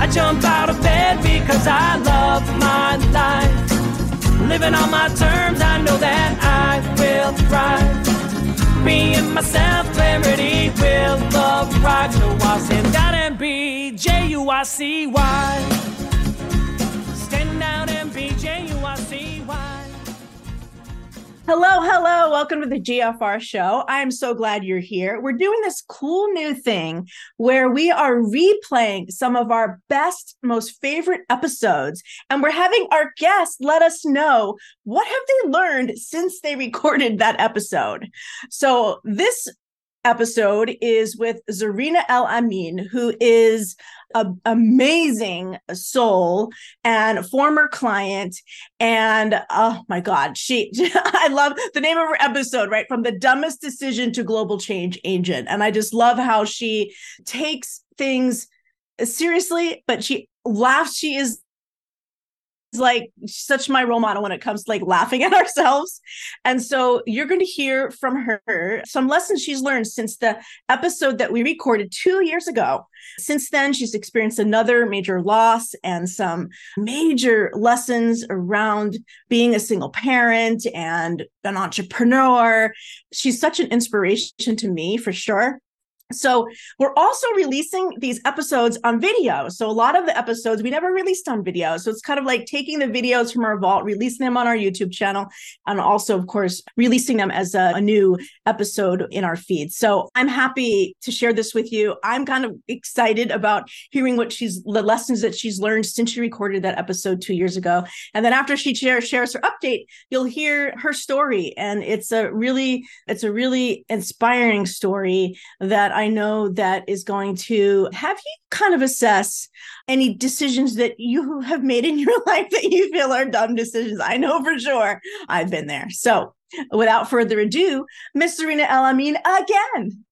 I jump out of bed because I love my life. Living on my terms, I know that I will thrive. Being myself, clarity will arrive. So I'll stand out and be J Hello, hello. Welcome to the GFR show. I'm so glad you're here. We're doing this cool new thing where we are replaying some of our best, most favorite episodes, and we're having our guests let us know what have they learned since they recorded that episode. So this episode is with Zarinah El-Amin, who is an amazing soul and former client. And oh my God, she, I love the name of her episode, right? From the dumbest decision to global change agent. And I just love how she takes things seriously, but she laughs. She is like such my role model when it comes to like laughing at ourselves. And so you're going to hear from her some lessons she's learned since the episode that we recorded two years ago. Since then, she's experienced another major loss and some major lessons around being a single parent and an entrepreneur. She's such an inspiration to me for sure. So we're also releasing these episodes on video. So a lot of the episodes we never released on video. So it's kind of like taking the videos from our vault, releasing them on our YouTube channel, and also, of course, releasing them as a, a new episode in our feed. So I'm happy to share this with you. I'm kind of excited about hearing what she's the lessons that she's learned since she recorded that episode two years ago. And then after she share, shares her update, you'll hear her story. And it's a really, it's a really inspiring story that I know that is going to have you kind of assess any decisions that you have made in your life that you feel are dumb decisions. I know for sure I've been there. So without further ado, Miss Zarinah El-Amin again.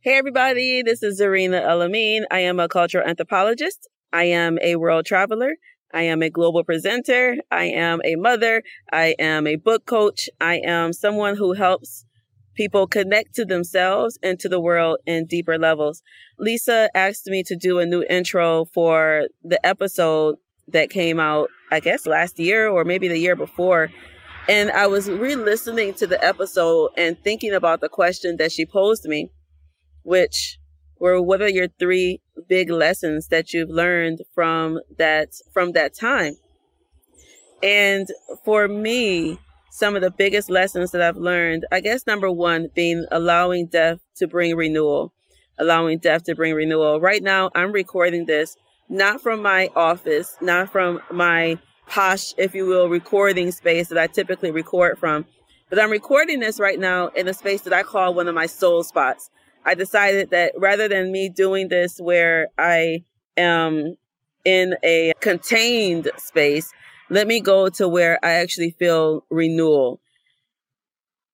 Hey, everybody, this is Zarinah El-Amin. I am a cultural anthropologist. I am a world traveler. I am a global presenter. I am a mother. I am a book coach. I am someone who helps people connect to themselves and to the world in deeper levels. Lisa asked me to do a new intro for the episode that came out, I guess last year or maybe the year before. And I was re listening to the episode and thinking about the question that she posed me, which were what are your three big lessons that you've learned from that from that time? And for me, some of the biggest lessons that I've learned, I guess number one being allowing death to bring renewal, allowing death to bring renewal. Right now, I'm recording this not from my office, not from my posh, if you will, recording space that I typically record from, but I'm recording this right now in a space that I call one of my soul spots. I decided that rather than me doing this where I am in a contained space, let me go to where I actually feel renewal.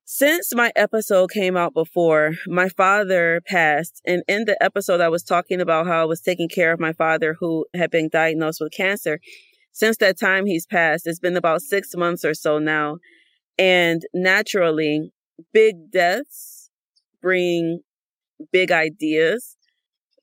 Since my episode came out before, my father passed. And in the episode, I was talking about how I was taking care of my father who had been diagnosed with cancer. Since that time, he's passed. It's been about six months or so now. And naturally, big deaths bring big ideas.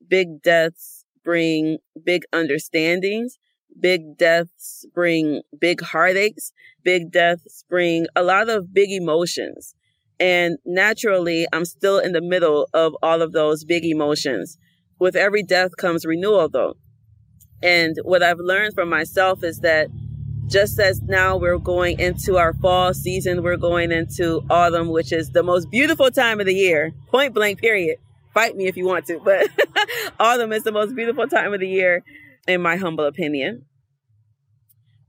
Big deaths bring big understandings. Big deaths bring big heartaches. Big deaths bring a lot of big emotions. And naturally, I'm still in the middle of all of those big emotions. With every death comes renewal, though. And what I've learned from myself is that just as now we're going into our fall season, we're going into autumn, which is the most beautiful time of the year, point blank, period. Fight me if you want to, but autumn is the most beautiful time of the year, in my humble opinion.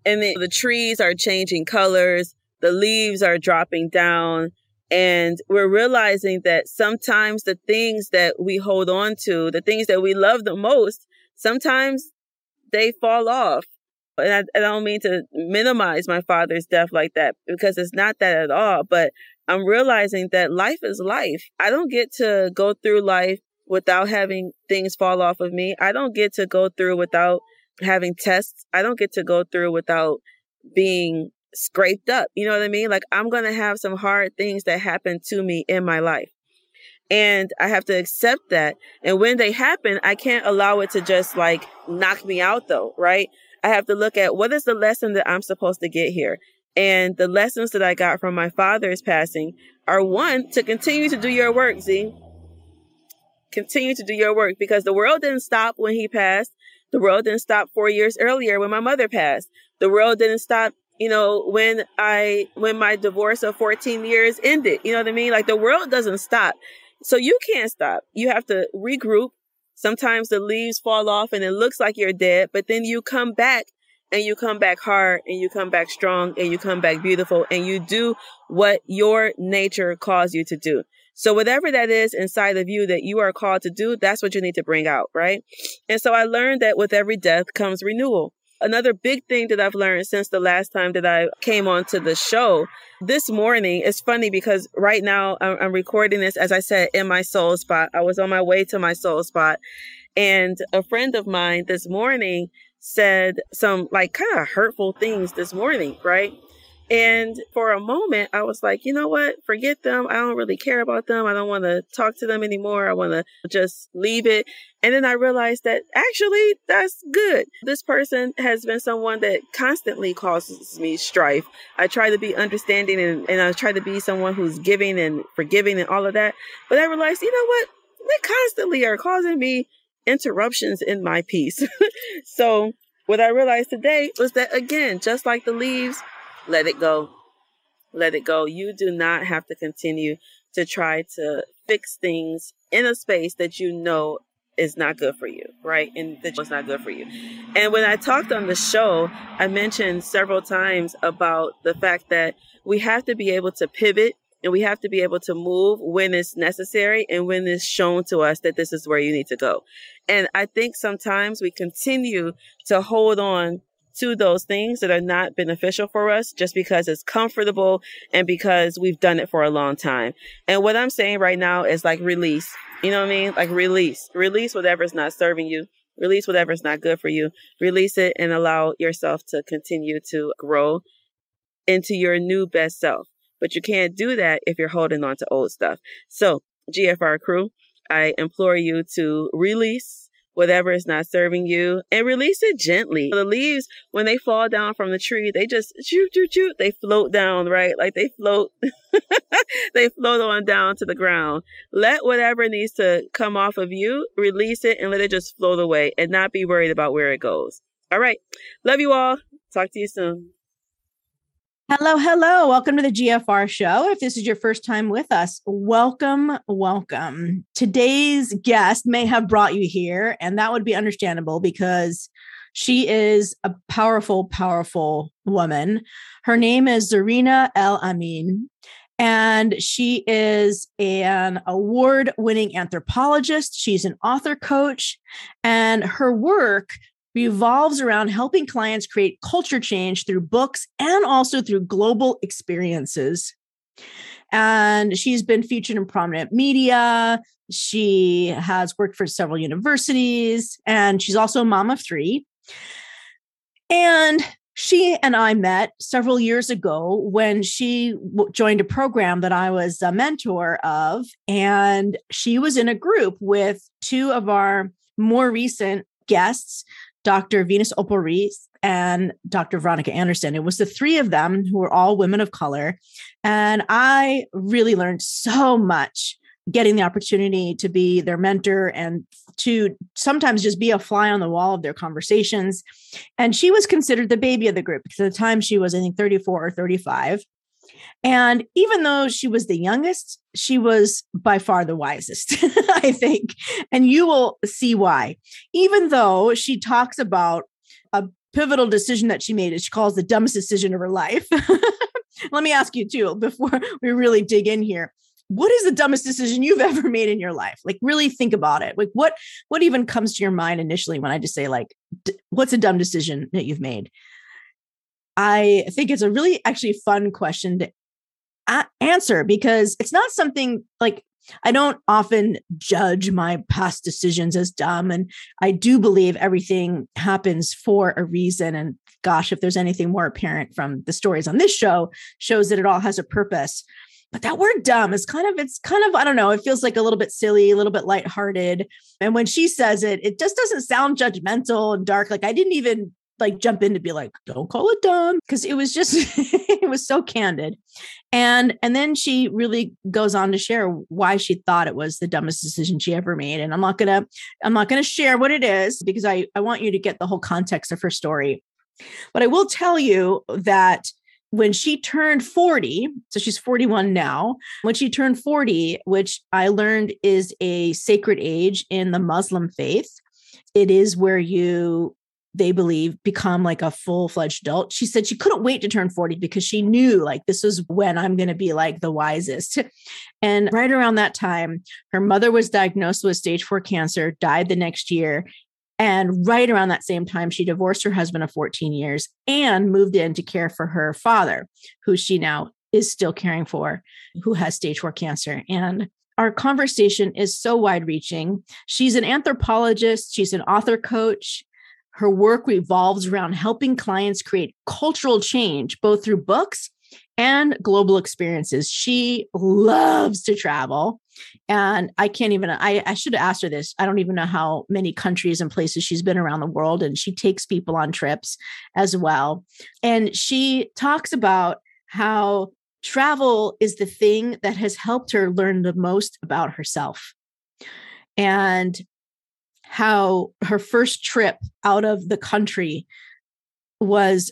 And the, the trees are changing colors, the leaves are dropping down, and we're realizing that sometimes the things that we hold on to, the things that we love the most, sometimes they fall off and I, I don't mean to minimize my father's death like that because it's not that at all. But I'm realizing that life is life. I don't get to go through life without having things fall off of me. I don't get to go through without having tests. I don't get to go through without being scraped up. You know what I mean? Like I'm going to have some hard things that happen to me in my life. And I have to accept that. And when they happen, I can't allow it to just like knock me out though, right? I have to look at what is the lesson that I'm supposed to get here. And the lessons that I got from my father's passing are one, to continue to do your work, Z. Continue to do your work because the world didn't stop when he passed. The world didn't stop four years earlier when my mother passed. The world didn't stop, you know, when I, when my divorce of 14 years ended. You know what I mean? Like the world doesn't stop. So you can't stop. You have to regroup Sometimes the leaves fall off and it looks like you're dead, but then you come back and you come back hard and you come back strong and you come back beautiful and you do what your nature calls you to do. So whatever that is inside of you that you are called to do, that's what you need to bring out, right? And so I learned that with every death comes renewal. Another big thing that I've learned since the last time that I came onto the show this morning is funny because right now I'm, I'm recording this, as I said, in my soul spot. I was on my way to my soul spot. And a friend of mine this morning said some like kind of hurtful things this morning, right? And for a moment, I was like, you know what? Forget them. I don't really care about them. I don't want to talk to them anymore. I want to just leave it. And then I realized that actually that's good. This person has been someone that constantly causes me strife. I try to be understanding and, and I try to be someone who's giving and forgiving and all of that. But I realized, you know what? They constantly are causing me interruptions in my peace. so what I realized today was that again, just like the leaves, let it go. Let it go. You do not have to continue to try to fix things in a space that you know is not good for you, right? And that was not good for you. And when I talked on the show, I mentioned several times about the fact that we have to be able to pivot and we have to be able to move when it's necessary and when it's shown to us that this is where you need to go. And I think sometimes we continue to hold on to those things that are not beneficial for us just because it's comfortable and because we've done it for a long time. And what I'm saying right now is like release. You know what I mean? Like release. Release whatever's not serving you. Release whatever's not good for you. Release it and allow yourself to continue to grow into your new best self. But you can't do that if you're holding on to old stuff. So, GFR crew, I implore you to release whatever is not serving you and release it gently. The leaves, when they fall down from the tree, they just shoot, shoot, shoot, they float down, right? Like they float, they float on down to the ground. Let whatever needs to come off of you, release it and let it just float away and not be worried about where it goes. All right. Love you all. Talk to you soon. Hello, hello. Welcome to the GFR show. If this is your first time with us, welcome, welcome. Today's guest may have brought you here, and that would be understandable because she is a powerful, powerful woman. Her name is Zarinah El-Amin, and she is an award winning anthropologist. She's an author coach, and her work revolves around helping clients create culture change through books and also through global experiences. And she's been featured in prominent media. She has worked for several universities, and she's also a mom of three. And she and I met several years ago when she w- joined a program that I was a mentor of. And she was in a group with two of our more recent guests, Dr. Venus Opal-Reese and Dr. Veronica Anderson. It was the three of them who were all women of color. And I really learned so much getting the opportunity to be their mentor and to sometimes just be a fly on the wall of their conversations. And she was considered the baby of the group because at the time she was, I think, 34 or 35. And even though she was the youngest, she was by far the wisest, I think. And you will see why. Even though she talks about a pivotal decision that she made, she calls the dumbest decision of her life. Let me ask you too, before we really dig in here. What is the dumbest decision you've ever made in your life? Like really think about it. Like what what even comes to your mind initially when I just say like d- what's a dumb decision that you've made? I think it's a really actually fun question to answer because it's not something like I don't often judge my past decisions as dumb. And I do believe everything happens for a reason. And gosh, if there's anything more apparent from the stories on this show, shows that it all has a purpose. But that word dumb is kind of, it's kind of, I don't know, it feels like a little bit silly, a little bit lighthearted. And when she says it, it just doesn't sound judgmental and dark. Like I didn't even like jump in to be like don't call it dumb because it was just it was so candid. And and then she really goes on to share why she thought it was the dumbest decision she ever made and i'm not gonna i'm not gonna share what it is because i i want you to get the whole context of her story. But i will tell you that when she turned 40, so she's 41 now, when she turned 40, which I learned is a sacred age in the Muslim faith, it is where you they believe become like a full-fledged adult she said she couldn't wait to turn 40 because she knew like this was when i'm going to be like the wisest and right around that time her mother was diagnosed with stage 4 cancer died the next year and right around that same time she divorced her husband of 14 years and moved in to care for her father who she now is still caring for who has stage 4 cancer and our conversation is so wide reaching. She's an anthropologist, she's an author coach, her work revolves around helping clients create cultural change, both through books and global experiences. She loves to travel. And I can't even, I, I should have asked her this. I don't even know how many countries and places she's been around the world. And she takes people on trips as well. And she talks about how travel is the thing that has helped her learn the most about herself. And how her first trip out of the country was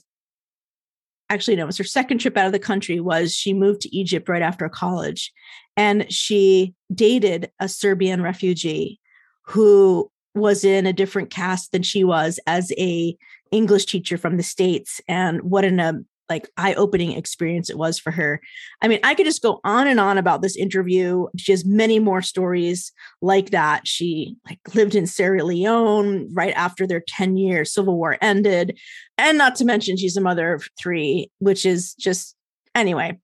actually no, it was her second trip out of the country was she moved to Egypt right after college and she dated a Serbian refugee who was in a different caste than she was as a English teacher from the states and what an like eye-opening experience it was for her. I mean, I could just go on and on about this interview. She has many more stories like that. She like lived in Sierra Leone right after their 10-year civil war ended. And not to mention she's a mother of 3, which is just anyway.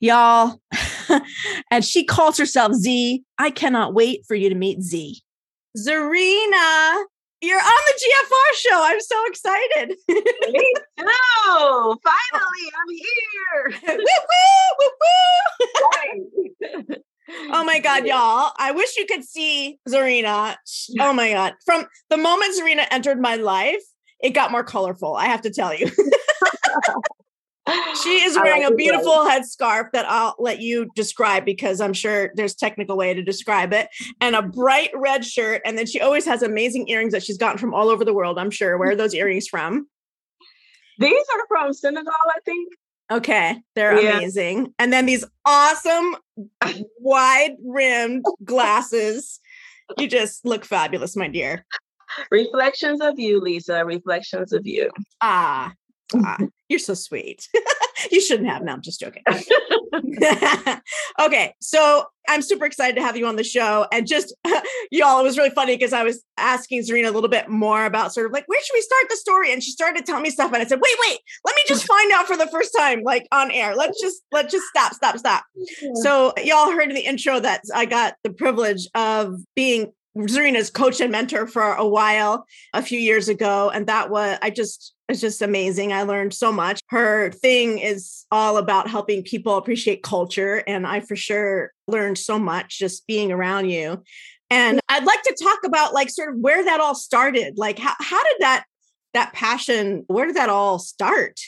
Y'all, and she calls herself Z. I cannot wait for you to meet Z. Zarinah you're on the GFR show. I'm so excited. Me too. Finally, oh. I'm here. woo, woo, woo, woo. oh my God, y'all. I wish you could see Zarinah. Oh my God. From the moment Zarinah entered my life, it got more colorful. I have to tell you. She is wearing like a beautiful headscarf that I'll let you describe because I'm sure there's technical way to describe it, and a bright red shirt. And then she always has amazing earrings that she's gotten from all over the world. I'm sure. Where are those earrings from? These are from Senegal, I think. Okay, they're yeah. amazing. And then these awesome wide rimmed glasses. You just look fabulous, my dear. Reflections of you, Lisa. Reflections of you. Ah, ah you're so sweet. you shouldn't have. No, I'm just joking. okay. So I'm super excited to have you on the show. And just, y'all, it was really funny because I was asking Zarinah a little bit more about sort of like, where should we start the story? And she started telling me stuff. And I said, wait, wait, let me just find out for the first time, like on air. Let's just, let's just stop, stop, stop. Yeah. So y'all heard in the intro that I got the privilege of being Zarinah's coach and mentor for a while a few years ago. And that was, I just, it's just amazing. I learned so much. Her thing is all about helping people appreciate culture. And I for sure learned so much just being around you. And mm-hmm. I'd like to talk about like sort of where that all started. Like how, how did that that passion, where did that all start?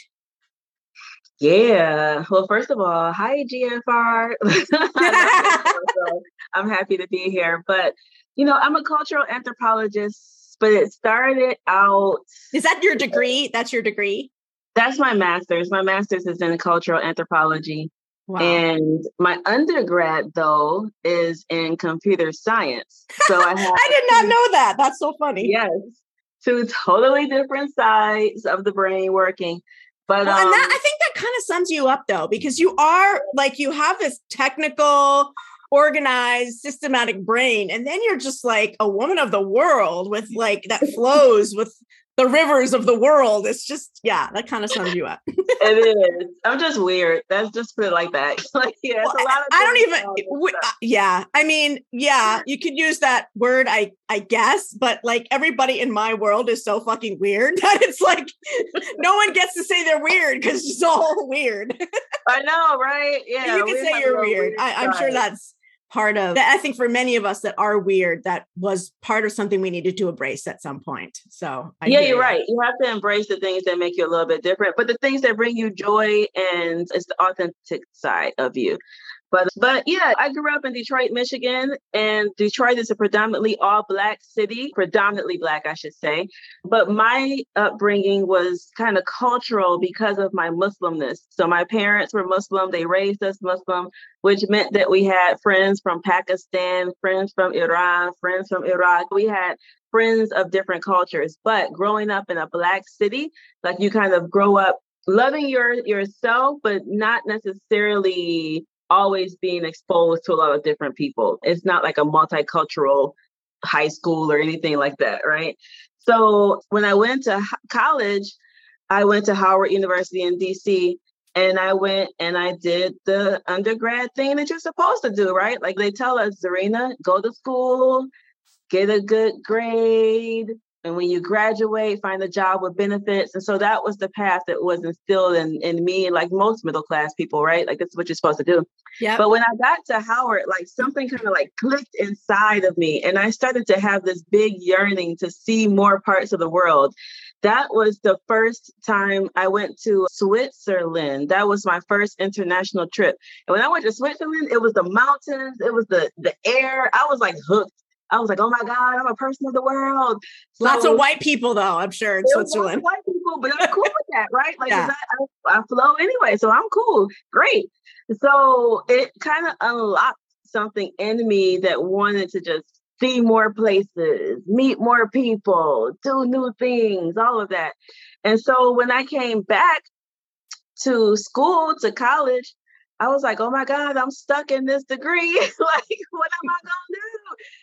Yeah. Well, first of all, hi GFR. I'm happy to be here. But, you know, I'm a cultural anthropologist, but it started out. Is that your degree? That's your degree? That's my master's. My master's is in cultural anthropology. Wow. And my undergrad though is in computer science. So I I did not know that. That's so funny. Yes. Two totally different sides of the brain working. But well, um, and that, um I think that kind of sums you up though, because you are like you have this technical, organized, systematic brain, and then you're just like a woman of the world with like that flows with the rivers of the world. It's just, yeah, that kind of sums you up. it is. I'm just weird. That's just put it like that. like, yeah, well, a lot of I don't even, we, uh, yeah. I mean, yeah, you could use that word, I, I guess, but like everybody in my world is so fucking weird that it's like no one gets to say they're weird because it's all weird. I know, right? Yeah. You can say you're weird. weird I, I'm sure that's part of I think for many of us that are weird, that was part of something we needed to embrace at some point. So I yeah, you're right. You have to embrace the things that make you a little bit different, but the things that bring you joy and it's the authentic side of you. But but yeah, I grew up in Detroit, Michigan, and Detroit is a predominantly all black city, predominantly black, I should say. But my upbringing was kind of cultural because of my Muslimness. So my parents were Muslim, they raised us Muslim, which meant that we had friends from Pakistan, friends from Iran, friends from Iraq. We had friends of different cultures. But growing up in a black city, like you kind of grow up loving your yourself, but not necessarily always being exposed to a lot of different people. It's not like a multicultural high school or anything like that, right? So when I went to college, I went to Howard University in DC and I went and I did the undergrad thing that you're supposed to do, right? Like they tell us, Zarinah, go to school, get a good grade, and when you graduate find a job with benefits and so that was the path that was instilled in, in me like most middle class people right like that's what you're supposed to do yeah but when i got to howard like something kind of like clicked inside of me and i started to have this big yearning to see more parts of the world that was the first time I went to Switzerland. That was my first international trip. And when I went to Switzerland, it was the mountains, it was the the air. I was like hooked. I was like, oh my God, I'm a person of the world. So, Lots of white people, though, I'm sure, in Switzerland. White people, but I'm cool with that, right? Like, yeah. I, I, I flow anyway, so I'm cool. Great. So it kind of unlocked something in me that wanted to just see more places, meet more people, do new things, all of that. And so when I came back to school, to college, I was like, oh my God, I'm stuck in this degree. like, what am I going to do?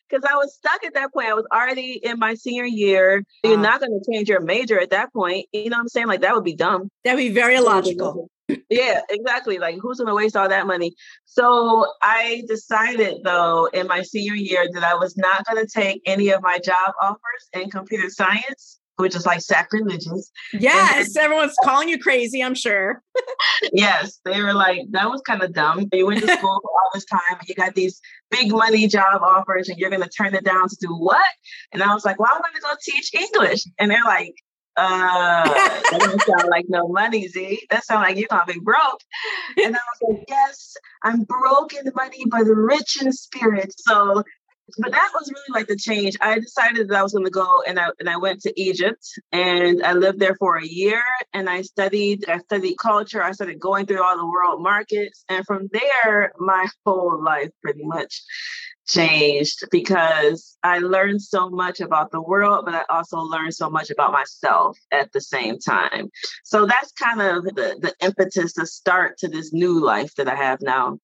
Because I was stuck at that point. I was already in my senior year. You're not going to change your major at that point. You know what I'm saying? Like, that would be dumb. That'd be very illogical. yeah, exactly. Like, who's going to waste all that money? So I decided, though, in my senior year that I was not going to take any of my job offers in computer science which is like sacrilegious. Yes, then, everyone's calling you crazy, I'm sure. yes, they were like, that was kind of dumb. You went to school for all this time and you got these big money job offers and you're going to turn it down to do what? And I was like, well, I'm going to go teach English. And they're like, uh, that doesn't sound like no money, Z. That sounds like you're gonna be broke. And I was like, yes, I'm broke in money, but rich in spirit. So but that was really like the change. I decided that I was going to go and I and I went to Egypt and I lived there for a year and I studied I studied culture. I started going through all the world markets and from there my whole life pretty much changed because I learned so much about the world, but I also learned so much about myself at the same time. So that's kind of the, the impetus to start to this new life that I have now.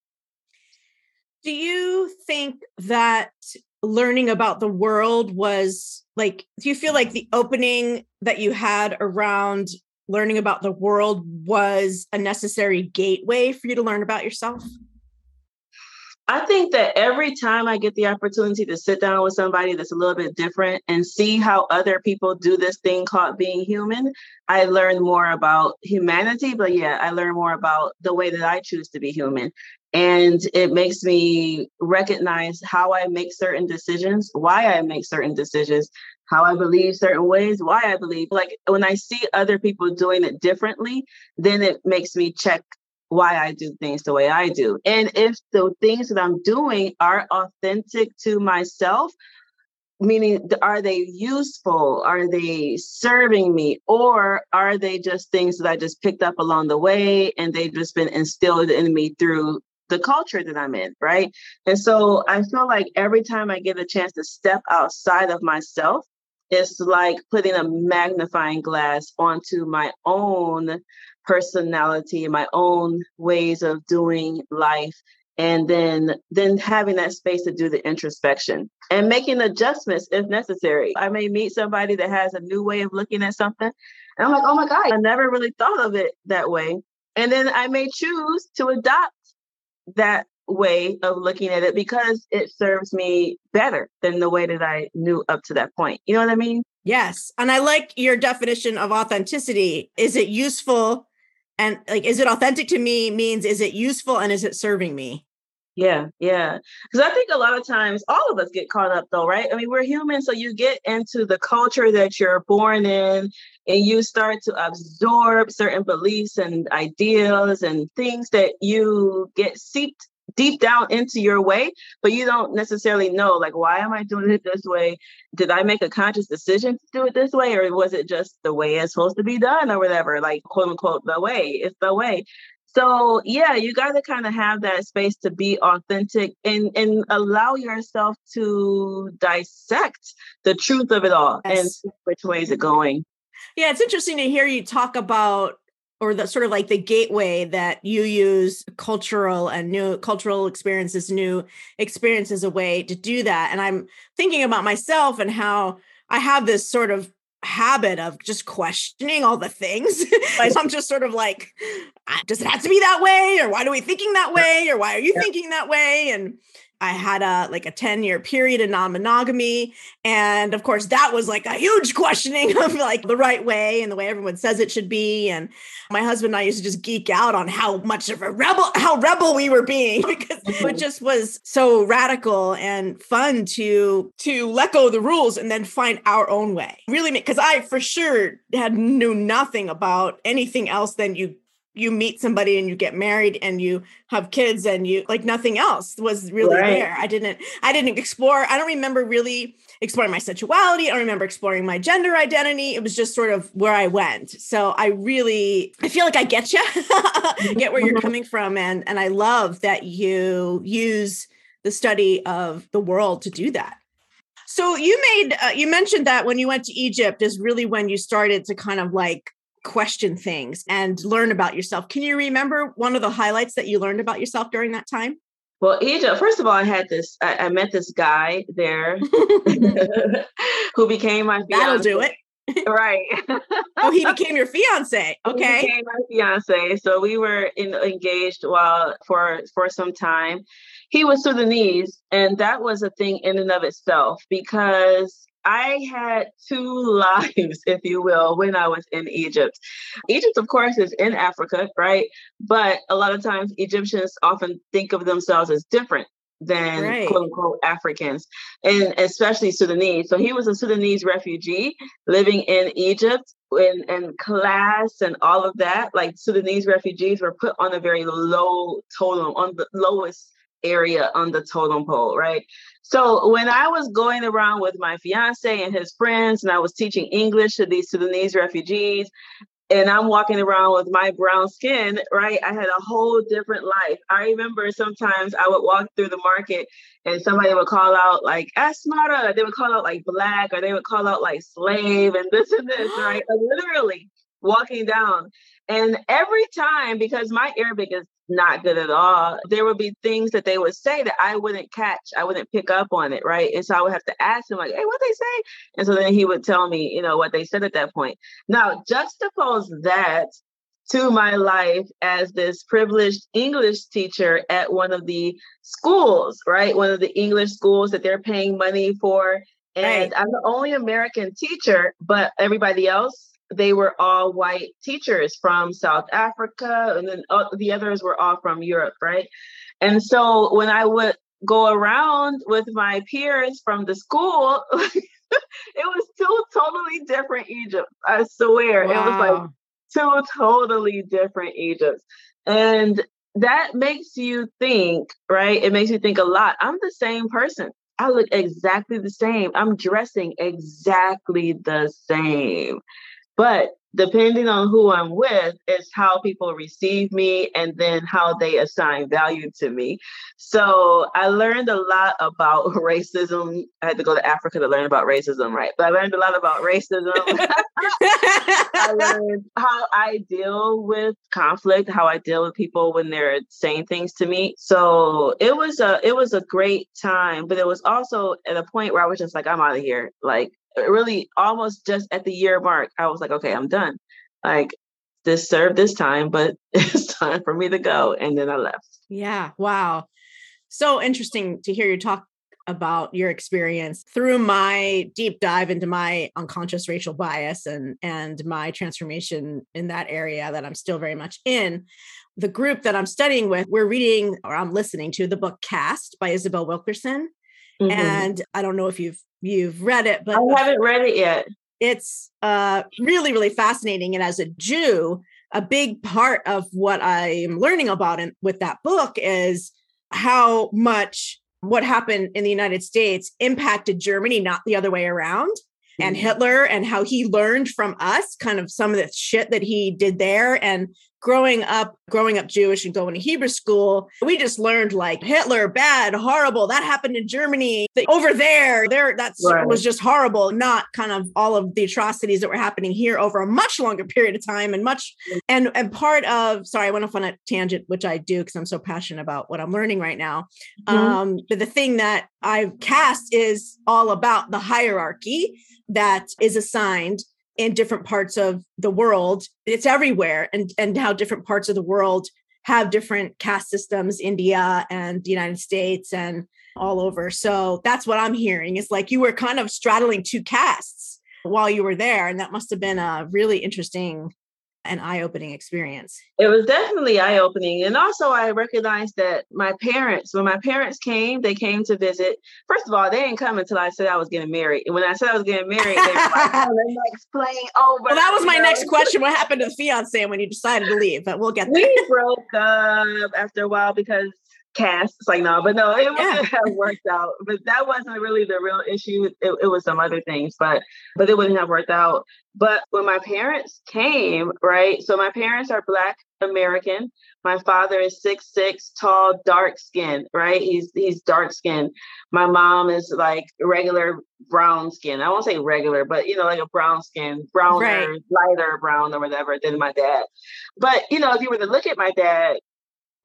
Do you think that learning about the world was like, do you feel like the opening that you had around learning about the world was a necessary gateway for you to learn about yourself? I think that every time I get the opportunity to sit down with somebody that's a little bit different and see how other people do this thing called being human, I learn more about humanity. But yeah, I learn more about the way that I choose to be human. And it makes me recognize how I make certain decisions, why I make certain decisions, how I believe certain ways, why I believe. Like when I see other people doing it differently, then it makes me check why I do things the way I do. And if the things that I'm doing are authentic to myself, meaning are they useful are they serving me or are they just things that i just picked up along the way and they've just been instilled in me through the culture that i'm in right? And so i feel like every time i get a chance to step outside of myself it's like putting a magnifying glass onto my own personality my own ways of doing life and then then having that space to do the introspection and making adjustments if necessary. I may meet somebody that has a new way of looking at something and i'm like oh my god i never really thought of it that way. And then i may choose to adopt that way of looking at it because it serves me better than the way that i knew up to that point. You know what i mean? Yes. And i like your definition of authenticity. Is it useful? And like is it authentic to me means is it useful and is it serving me yeah, yeah. Because I think a lot of times all of us get caught up though, right? I mean, we're human, so you get into the culture that you're born in and you start to absorb certain beliefs and ideals and things that you get seeped deep down into your way, but you don't necessarily know, like, why am I doing it this way? Did I make a conscious decision to do it this way? Or was it just the way it's supposed to be done or whatever? Like, quote unquote, the way. It's the way. So yeah, you got to kind of have that space to be authentic and and allow yourself to dissect the truth of it all yes. and which way is it going. Yeah, it's interesting to hear you talk about or the sort of like the gateway that you use cultural and new cultural experiences, new experiences a way to do that. And I'm thinking about myself and how I have this sort of habit of just questioning all the things. I'm just sort of like, ah, does it have to be that way? Or why are we thinking that way? Or why are you yeah. thinking that way? And I had a like a 10 year period of non-monogamy. And of course, that was like a huge questioning of like the right way and the way everyone says it should be. And my husband and I used to just geek out on how much of a rebel, how rebel we were being because it mm-hmm. just was so radical and fun to to let go of the rules and then find our own way. Really because I for sure had knew nothing about anything else than you you meet somebody and you get married and you have kids and you like nothing else was really right. there. I didn't I didn't explore. I don't remember really exploring my sexuality. I don't remember exploring my gender identity. It was just sort of where I went. So I really I feel like I get you. get where you're mm-hmm. coming from and and I love that you use the study of the world to do that. So you made uh, you mentioned that when you went to Egypt is really when you started to kind of like question things and learn about yourself. Can you remember one of the highlights that you learned about yourself during that time? Well, Egypt, first of all, I had this, I, I met this guy there who became my fiance. That'll do it. right. oh, he became your fiance. Okay. He became my fiance. So we were in, engaged while for for some time. He was Sudanese, and that was a thing in and of itself because I had two lives, if you will, when I was in Egypt. Egypt, of course, is in Africa, right? But a lot of times Egyptians often think of themselves as different than right. quote unquote Africans, and especially Sudanese. So he was a Sudanese refugee living in Egypt. And, and class and all of that, like Sudanese refugees were put on a very low totem, on the lowest area on the totem pole, right? So when I was going around with my fiance and his friends, and I was teaching English to these Sudanese refugees, and I'm walking around with my brown skin, right? I had a whole different life. I remember sometimes I would walk through the market and somebody would call out like ah, Asmara, they would call out like black, or they would call out like slave and this and this, right? Literally walking down. And every time, because my Arabic is not good at all, there would be things that they would say that I wouldn't catch. I wouldn't pick up on it, right? And so I would have to ask him, like, hey, what they say? And so then he would tell me, you know, what they said at that point. Now, juxtapose that to my life as this privileged English teacher at one of the schools, right? One of the English schools that they're paying money for. And right. I'm the only American teacher, but everybody else they were all white teachers from South Africa, and then uh, the others were all from Europe, right? And so when I would go around with my peers from the school, it was two totally different Egypt. I swear. Wow. It was like two totally different Egypts. And that makes you think, right? It makes you think a lot. I'm the same person. I look exactly the same. I'm dressing exactly the same. But depending on who I'm with, is how people receive me and then how they assign value to me. So I learned a lot about racism. I had to go to Africa to learn about racism, right? But I learned a lot about racism. I learned how I deal with conflict, how I deal with people when they're saying things to me. So it was a it was a great time, but it was also at a point where I was just like, I'm out of here. Like really almost just at the year mark, I was like, okay, I'm done. Like this served this time, but it's time for me to go. And then I left. Yeah. Wow. So interesting to hear you talk about your experience through my deep dive into my unconscious racial bias and and my transformation in that area that I'm still very much in the group that I'm studying with we're reading or I'm listening to the book Caste by Isabel Wilkerson mm-hmm. and I don't know if you've you've read it, but I haven't read it yet. It's uh, really, really fascinating. And as a Jew, a big part of what I'm learning about in, with that book is how much what happened in the United States impacted Germany, not the other way around and mm-hmm. Hitler and how he learned from us kind of some of the shit that he did there and growing up growing up Jewish and going to Hebrew school we just learned like Hitler bad horrible that happened in Germany over there there that right. was just horrible not kind of all of the atrocities that were happening here over a much longer period of time and much and and part of sorry I went off on a tangent which I do because I'm so passionate about what I'm learning right now mm-hmm. um but the thing that I've cast is all about the hierarchy that is assigned in different parts of the world it's everywhere and and how different parts of the world have different caste systems india and the united states and all over. So that's what i'm hearing. It's like you were kind of straddling two castes while you were there and that must have been a really interesting an eye-opening experience. It was definitely eye-opening and also i recognized that my parents when my parents came they came to visit. First of all they didn't come until i said i was getting married and when i said i was getting married they were like oh, the next plane over well that was my next question. What happened to the fiance when you decided to leave? But we'll get there. we broke up after a while because caste. It's like, no, but no, it wouldn't have worked out. But that wasn't really the real issue. It, it was some other things, but but it wouldn't have worked out. But when my parents came, right? So my parents are black American. My father is six six, tall, dark skinned, right? He's he's dark skinned. My mom is like regular brown skin. I won't say regular, but you know, like a brown skin, browner, right. lighter brown or whatever than my dad. But you know, if you were to look at my dad,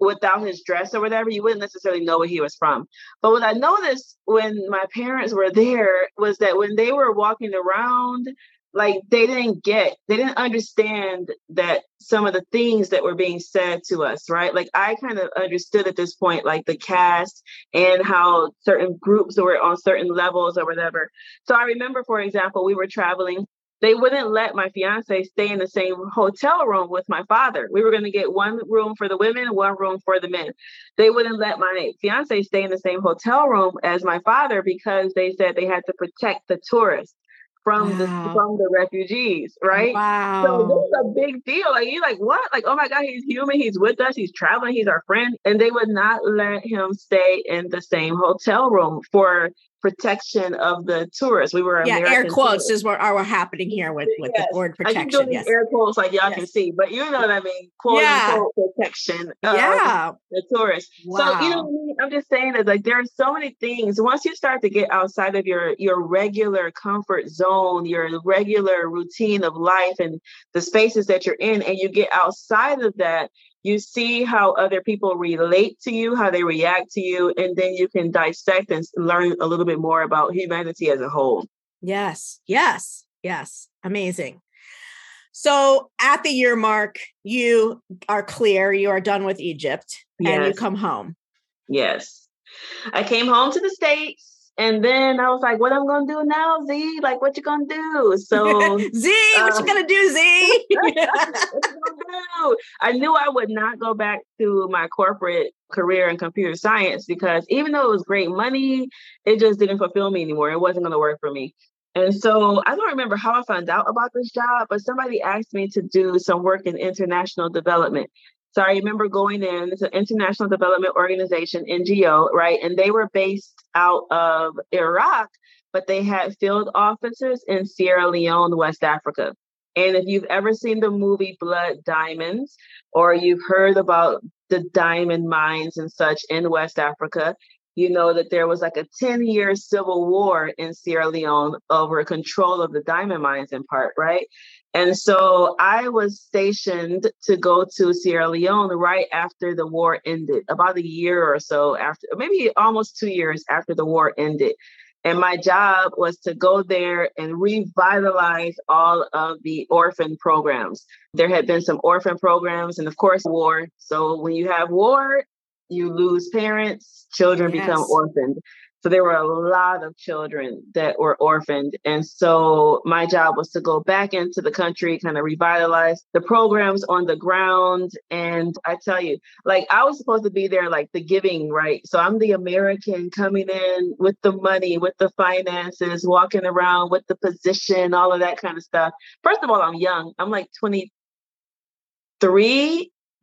without his dress or whatever, you wouldn't necessarily know where he was from. But what I noticed when my parents were there was that when they were walking around, like they didn't get, they didn't understand that some of the things that were being said to us, right? Like I kind of understood at this point, like the caste and how certain groups were on certain levels or whatever. So I remember, for example, we were traveling they wouldn't let my fiance stay in the same hotel room with my father. We were going to get one room for the women, one room for the men. They wouldn't let my fiance stay in the same hotel room as my father because they said they had to protect the tourists from wow. the from the refugees, right? Wow. So this is a big deal. Like you're like, what? Like, oh my God, he's human, he's with us, he's traveling, he's our friend. And they would not let him stay in the same hotel room for protection of the tourists. We were yeah, American air quotes tourists. is what are what happening here with with yes. the word protection. yes. air quotes like y'all yes. can see, but you know what I mean. Quote yeah. protection. yeah, the tourists. Wow. So you know, what I mean? I'm just saying that like there are so many things. Once you start to get outside of your your regular comfort zone, your regular routine of life, and the spaces that you're in, and you get outside of that, you see how other people relate to you, how they react to you, and then you can dissect and learn a little bit more about humanity as a whole. Yes, yes, yes. Amazing. So at the year mark, you are clear, you are done with Egypt, yes. and you come home. Yes. I came home to the States and then I was like, what I'm gonna do now, Z? Like, what you gonna do? So Z, what you um, gonna do, Z? I knew I would not go back to my corporate career in computer science because even though it was great money, it just didn't fulfill me anymore. It wasn't gonna work for me. And so I don't remember how I found out about this job, but somebody asked me to do some work in international development. So I remember going in, it's an international development organization, NGO, right? And they were based out of Iraq, but they had field officers in Sierra Leone, West Africa. And if you've ever seen the movie Blood Diamonds, or you've heard about the diamond mines and such in West Africa, you know that there was like a 10 year civil war in Sierra Leone over control of the diamond mines in part, right? And so I was stationed to go to Sierra Leone right after the war ended, about a year or so after, maybe almost two years after the war ended. And my job was to go there and revitalize all of the orphan programs. There had been some orphan programs and, of course, war. So when you have war, you lose parents, children yes. become orphaned. So there were a lot of children that were orphaned. And so my job was to go back into the country, kind of revitalize the programs on the ground. And I tell you, like I was supposed to be there, like the giving, right? So I'm the American coming in with the money, with the finances, walking around with the position, all of that kind of stuff. First of all, I'm young. I'm like 23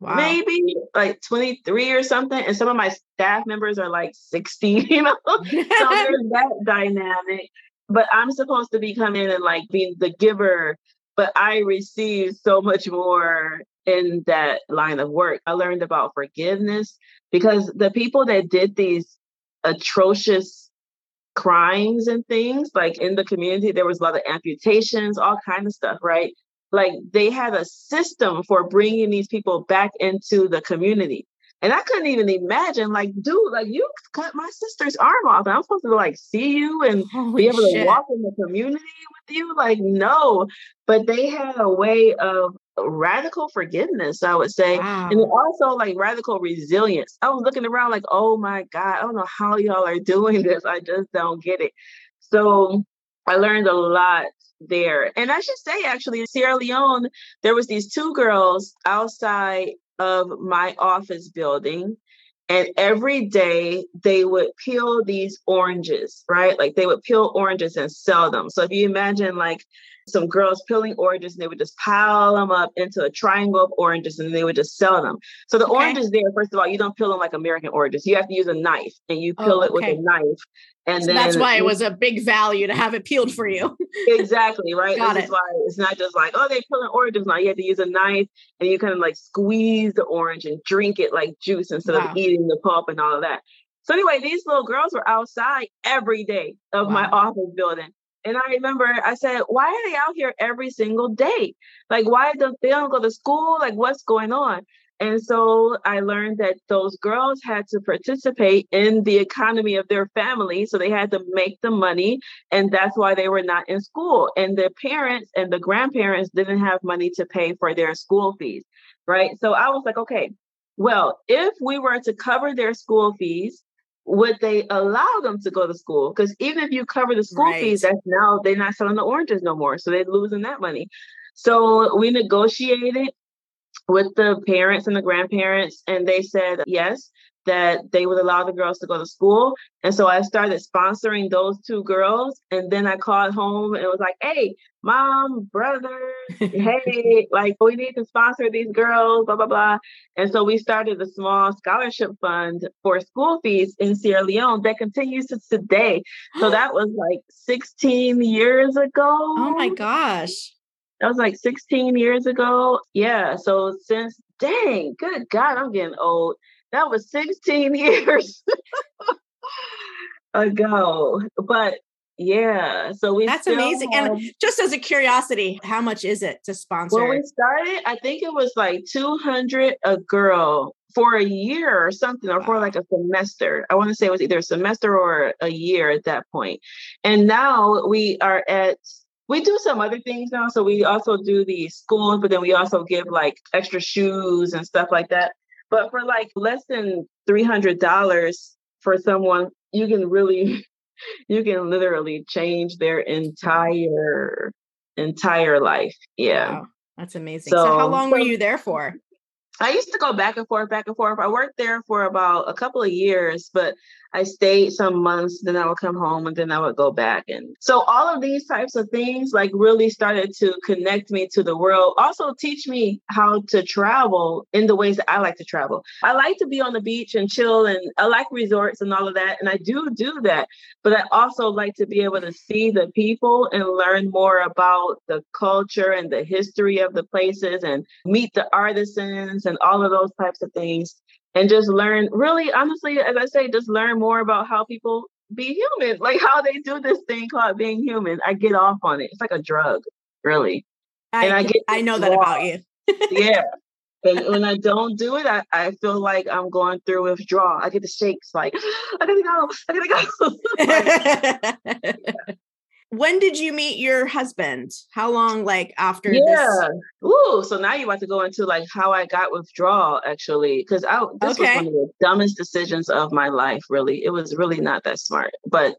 Wow. maybe like 23 or something. And some of my staff members are like 60, you know? so there's that dynamic. But I'm supposed to be coming in and like being the giver, but I receive so much more in that line of work. I learned about forgiveness because the people that did these atrocious crimes and things like in the community there was a lot of amputations all kind of stuff right like they had a system for bringing these people back into the community. And I couldn't even imagine, like, dude, like you cut my sister's arm off. And I'm supposed to like see you and Holy be able shit. to walk in the community with you. Like, no. But they had a way of radical forgiveness, I would say. Wow. And also like radical resilience. I was looking around like, oh my God, I don't know how y'all are doing this. I just don't get it. So I learned a lot there. And I should say, actually, in Sierra Leone, there was these two girls outside of my office building. And every day they would peel these oranges, right? Like they would peel oranges and sell them. So if you imagine like some girls peeling oranges and they would just pile them up into a triangle of oranges and they would just sell them. So the okay. oranges there, first of all, you don't peel them like American oranges. You have to use a knife and you oh, peel oh, okay. it with a knife. And so then that's why it was a big value to have it peeled for you. exactly, right? Got this it. is why it's not just like, oh, they're peeling oranges now. You have to use a knife and you kind of like squeeze the orange and drink it like juice instead wow. of eating the pulp and all of that. So anyway, these little girls were outside every day of wow. my office building and I remember I said, why are they out here every single day? Like, why don't they don't go to school? Like, what's going on? And so I learned that those girls had to participate in the economy of their family. So they had to make the money. And that's why they were not in school. And their parents and the grandparents didn't have money to pay for their school fees. Right. So I was like, okay, well, if we were to cover their school fees, would they allow them to go to school? Because even if you cover the school right. fees, that's now they're not selling the oranges no more. So they're losing that money. So we negotiated with the parents and the grandparents, and they said yes, that they would allow the girls to go to school. And so I started sponsoring those two girls. And then I called home and was like, hey, mom, brother, hey, like we need to sponsor these girls, blah, blah, blah. And so we started a small scholarship fund for school fees in Sierra Leone that continues to today. So that was like 16 years ago. Oh my gosh. That was like 16 years ago. Yeah. So since, dang, good God, I'm getting old. That was 16 years ago. But yeah, so we That's amazing. Have, and just as a curiosity, how much is it to sponsor? When we started, I think it was like 200 a girl for a year or something, or wow. for like a semester. I want to say it was either a semester or a year at that point. And now we are at we do some other things now. So we also do the schools, but then we also give like extra shoes and stuff like that. But for like less than $300 for someone, you can really, you can literally change their entire, entire life. Yeah. Wow. That's amazing. So, so how long were you there for? I used to go back and forth, back and forth. I worked there for about a couple of years, but I stayed some months, then I would come home and then I would go back. And so all of these types of things like really started to connect me to the world, also teach me how to travel in the ways that I like to travel. I like to be on the beach and chill and I like resorts and all of that. And I do do that. But I also like to be able to see the people and learn more about the culture and the history of the places and meet the artisans and all of those types of things and just learn really honestly as i say just learn more about how people be human like how they do this thing called being human. I get off on it. It's like a drug really. I, and i get i know that about you. Yeah. And when i don't do it I, I feel like i'm going through withdrawal. I get the shakes like i gotta go i gotta go. Like, yeah when did you meet your husband? How long, like after? Yeah. This? Ooh, so now you want to go into like how I got withdrawal actually, because I this okay. was one of the dumbest decisions of my life. Really, it was really not that smart. But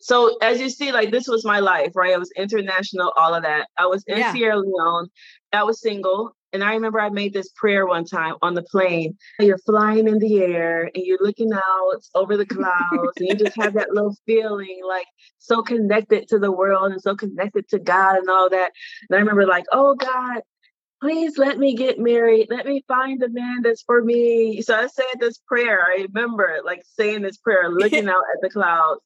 so as you see, like this was my life, right? I was international, all of that. I was in yeah. Sierra Leone. I was single. And I remember I made this prayer one time on the plane. You're flying in the air and you're looking out over the clouds and you just have that little feeling like so connected to the world and so connected to God and all that. And I remember like, oh God, please let me get married. Let me find the man that's for me. So I said this prayer. I remember like saying this prayer, looking out at the clouds.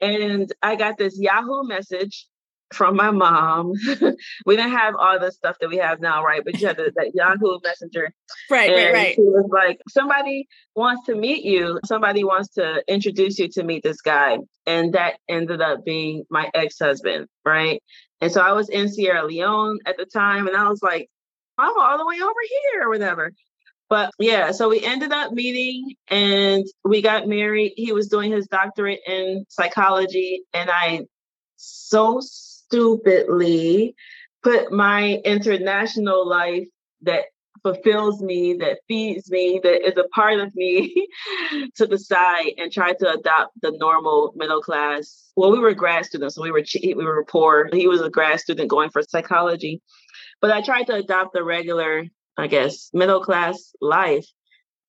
And I got this Yahoo message from my mom. we didn't have all the stuff that we have now, right? But you had the, that Yahoo Messenger. Right, and right, right. She was like, somebody wants to meet you. Somebody wants to introduce you to meet this guy. And that ended up being my ex husband, right? And so I was in Sierra Leone at the time, and I was like, I'm all the way over here or whatever. But yeah, so we ended up meeting and we got married. He was doing his doctorate in psychology, and I so stupidly put my international life that fulfills me, that feeds me, that is a part of me to the side and try to adopt the normal middle class. Well, we were grad students, so we were cheap, we were poor. He was a grad student going for psychology. But I tried to adopt the regular, I guess, middle class life.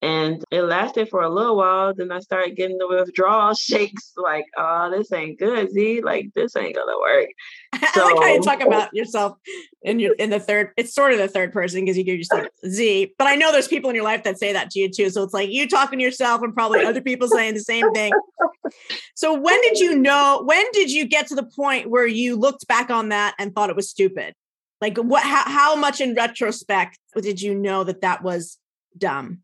And it lasted for a little while. Then I started getting the withdrawal shakes like, oh, this ain't good, Z. Like, this ain't gonna work. So, I like how you talk about yourself in your in the third, it's sort of the third person because you give yourself Z. But I know there's people in your life that say that to you too. So it's like you talking to yourself and probably other people saying the same thing. So when did you know, when did you get to the point where you looked back on that and thought it was stupid? Like what how, how much in retrospect did you know that that was dumb?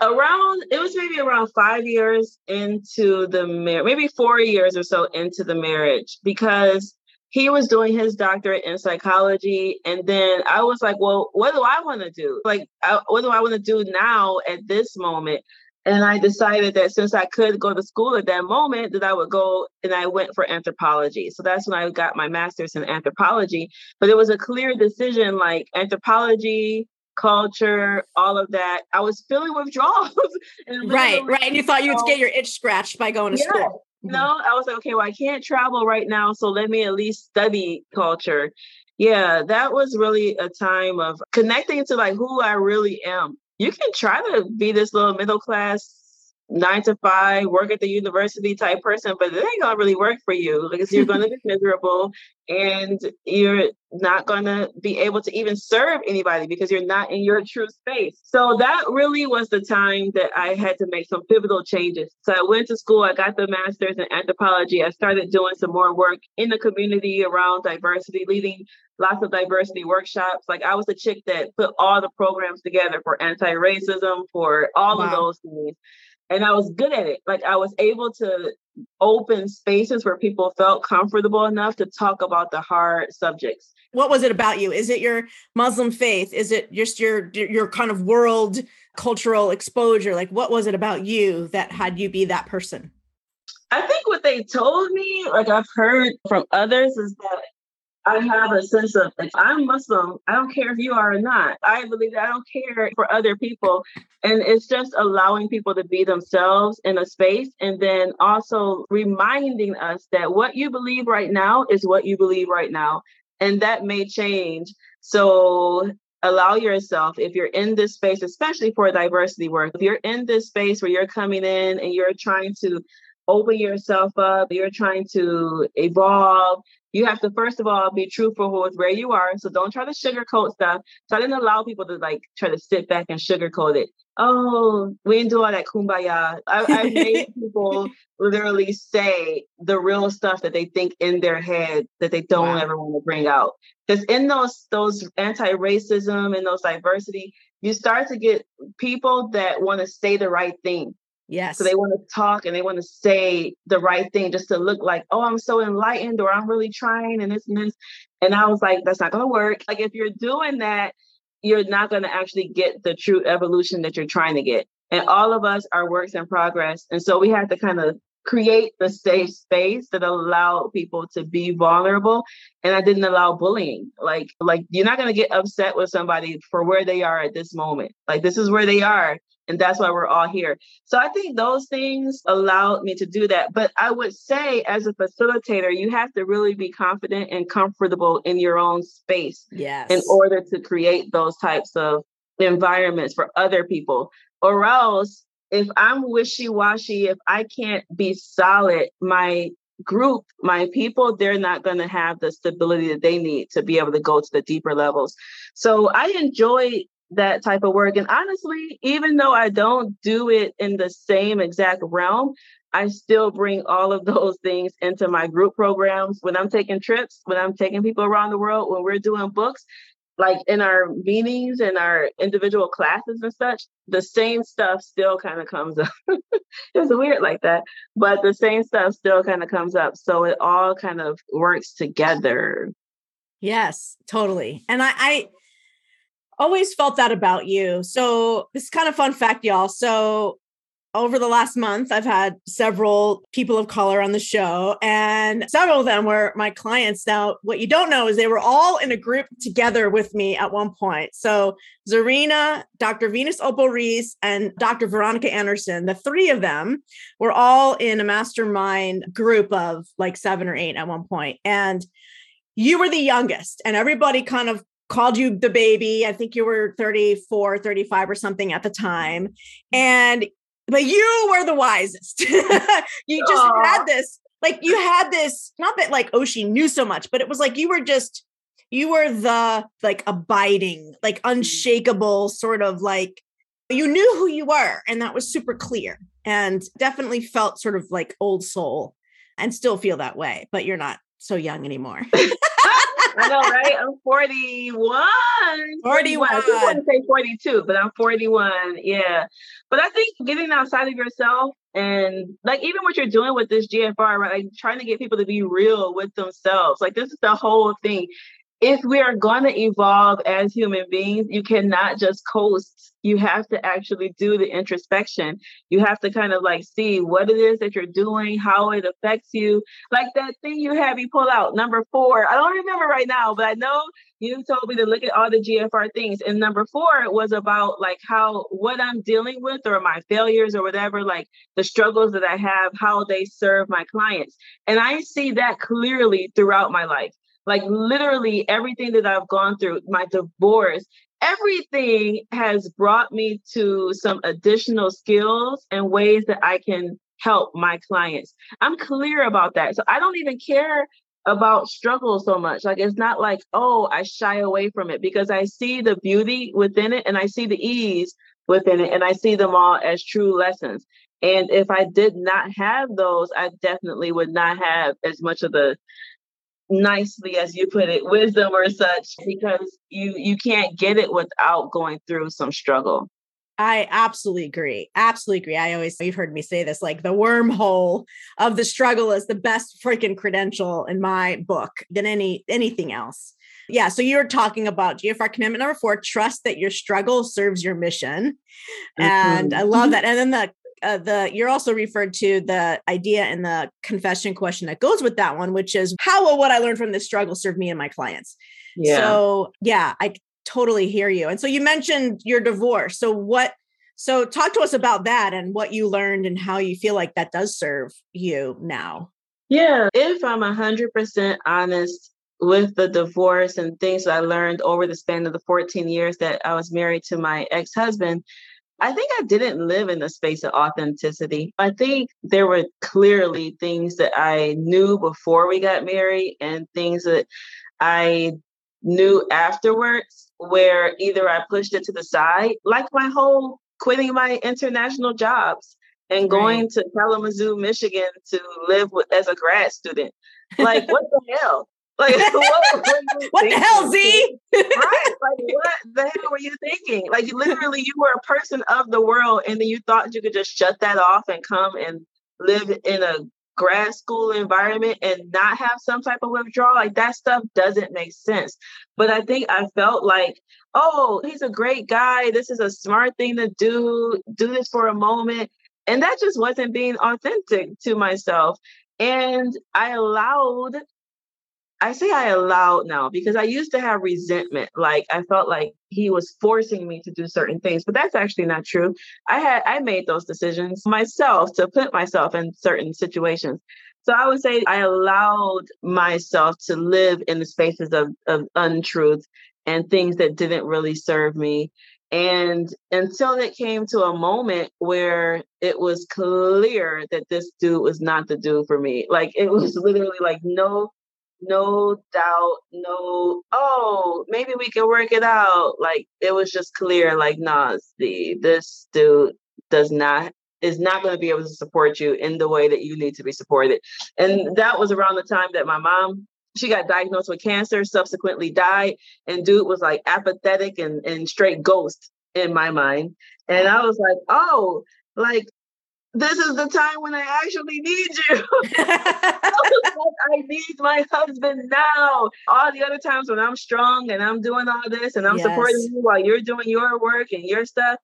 Around it was maybe around five years into the marriage maybe four years or so into the marriage because he was doing his doctorate in psychology and then i was like well what do i want to do? Like I, what do i want to do now at this moment? And i decided that since i could go to school at that moment that i would go and i went for anthropology. So that's when i got my master's in anthropology. But it was a clear decision like anthropology culture, all of that. I was feeling withdrawals. right, right. And you thought you'd get your itch scratched by going to yeah. school. Mm-hmm. No, I was like, okay, well, I can't travel right now, so let me at least study culture. Yeah, that was really a time of connecting to like who I really am. You can try to be this little middle class nine to five, work at the university type person, but it ain't gonna really work for you because you're gonna be miserable and you're not gonna be able to even serve anybody because you're not in your true space. So that really was the time that I had to make some pivotal changes. So I went to school, I got the master's in anthropology. I started doing some more work in the community around diversity, leading lots of diversity workshops. Like I was the chick that put all the programs together for anti-racism, for all wow. of those things and I was good at it. Like I was able to open spaces where people felt comfortable enough to talk about the hard subjects. What was it about you? Is it your Muslim faith? Is it just your your kind of world cultural exposure? Like what was it about you that had you be that person? I think what they told me, like I've heard from others, is that I have a sense of like, I'm Muslim. I don't care if you are or not. I believe that I don't care for other people. And it's just allowing people to be themselves in a space and then also reminding us that what you believe right now is what you believe right now. And that may change. So allow yourself, if you're in this space, especially for diversity work, if you're in this space where you're coming in and you're trying to open yourself up, you're trying to evolve, you have to first of all be truthful with where you are. So don't try to sugarcoat stuff. So I didn't allow people to like try to sit back and sugarcoat it. Oh, we didn't do all that kumbaya. I, I made people literally say the real stuff that they think in their head that they don't wow. ever want to bring out. Because in those those anti-racism and those diversity, you start to get people that want to say the right thing. Yes. So they want to talk and they want to say the right thing just to look like, oh, I'm so enlightened or I'm really trying and this and this. And I was like, that's not going to work. Like, if you're doing that, you're not going to actually get the true evolution that you're trying to get. And all of us are works in progress. And so we have to kind of create the safe space that allowed people to be vulnerable and i didn't allow bullying like like you're not going to get upset with somebody for where they are at this moment like this is where they are and that's why we're all here. So I think those things allowed me to do that. But I would say, as a facilitator, you have to really be confident and comfortable in your own space yes. in order to create those types of environments for other people. Or else, if I'm wishy washy, if I can't be solid, my group, my people, they're not going to have the stability that they need to be able to go to the deeper levels. So I enjoy that type of work. And honestly, even though I don't do it in the same exact realm, I still bring all of those things into my group programs when I'm taking trips, when I'm taking people around the world, when we're doing books, like in our meetings and our individual classes and such, the same stuff still kind of comes up. it's weird like that, but the same stuff still kind of comes up. So it all kind of works together. Yes, totally. And I, I always felt that about you. So, this is kind of fun fact, y'all. So, over the last month, I've had several people of color on the show, and several of them were my clients. Now, what you don't know is they were all in a group together with me at one point. So, Zarinah, Dr. Venus Opal Reese, and Dr. Veronica Anderson, the three of them were all in a mastermind group of like seven or eight at one point. And you were the youngest, and everybody kind of called you the baby. I think you were 34, 35 or something at the time. And but you were the wisest. you just Aww. had this, like you had this, not that like oh, she knew so much, but it was like you were just you were the like abiding, like unshakable sort of like you knew who you were and that was super clear and definitely felt sort of like old soul and still feel that way, but you're not so young anymore. I know, right? I'm 41. 41. I just want to say 42, but I'm 41. Yeah. But I think getting outside of yourself and like even what you're doing with this GFR, right? Like trying to get people to be real with themselves. Like this is the whole thing if we are going to evolve as human beings, you cannot just coast. You have to actually do the introspection. You have to kind of like see what it is that you're doing, how it affects you. Like that thing you had me pull out, number four. I don't remember right now, but I know you told me to look at all the GFR things. And number four was about like how what I'm dealing with or my failures or whatever, like the struggles that I have, how they serve my clients. And I see that clearly throughout my life like literally everything that I've gone through, my divorce, everything has brought me to some additional skills and ways that I can help my clients. I'm clear about that. So I don't even care about struggle so much. Like it's not like, oh, I shy away from it because I see the beauty within it and I see the ease within it and I see them all as true lessons. And if I did not have those, I definitely would not have as much of the nicely as you put it wisdom or such because you you can't get it without going through some struggle I absolutely agree. Absolutely agree. I always, you've heard me say this like the wormhole of the struggle is the best freaking credential in my book than any anything else. Yeah. So you're talking about GFR commitment number four trust that your struggle serves your mission. Mm-hmm. And I love that. And then the uh, the you're also referred to the idea and the confession question that goes with that one, which is how will what I learned from this struggle serve me and my clients? Yeah. So yeah, I totally hear you. And so you mentioned your divorce. So what? So talk to us about that and what you learned and how you feel like that does serve you now. Yeah, if I'm a hundred percent honest with the divorce and things that I learned over the span of the 14 years that I was married to my ex husband, I think I didn't live in the space of authenticity. I think there were clearly things that I knew before we got married and things that I knew afterwards where either I pushed it to the side, like my whole quitting my international jobs and going right. to Kalamazoo, Michigan to live with, as a grad student. Like, what the hell? Like, what, what the hell, Z? right? Like, what the hell were you thinking? Like, literally, you were a person of the world, and then you thought you could just shut that off and come and live in a grad school environment and not have some type of withdrawal. Like, that stuff doesn't make sense. But I think I felt like, oh, he's a great guy. This is a smart thing to do. Do this for a moment. And that just wasn't being authentic to myself. And I allowed I say I allowed now because I used to have resentment. Like I felt like he was forcing me to do certain things, but that's actually not true. I had I made those decisions myself to put myself in certain situations. So I would say I allowed myself to live in the spaces of, of untruth and things that didn't really serve me. And until it came to a moment where it was clear that this dude was not the dude for me. Like it was literally like no no doubt, no, oh, maybe we can work it out. Like it was just clear, like, nah, the this dude does not is not going to be able to support you in the way that you need to be supported. And mm-hmm. that was around the time that my mom she got diagnosed with cancer, subsequently died, and dude was like apathetic and, and straight ghost in my mind. And I was like, oh, like this is the time when I actually need you. I need my husband now. All the other times when I'm strong and I'm doing all this and I'm yes. supporting you while you're doing your work and your stuff.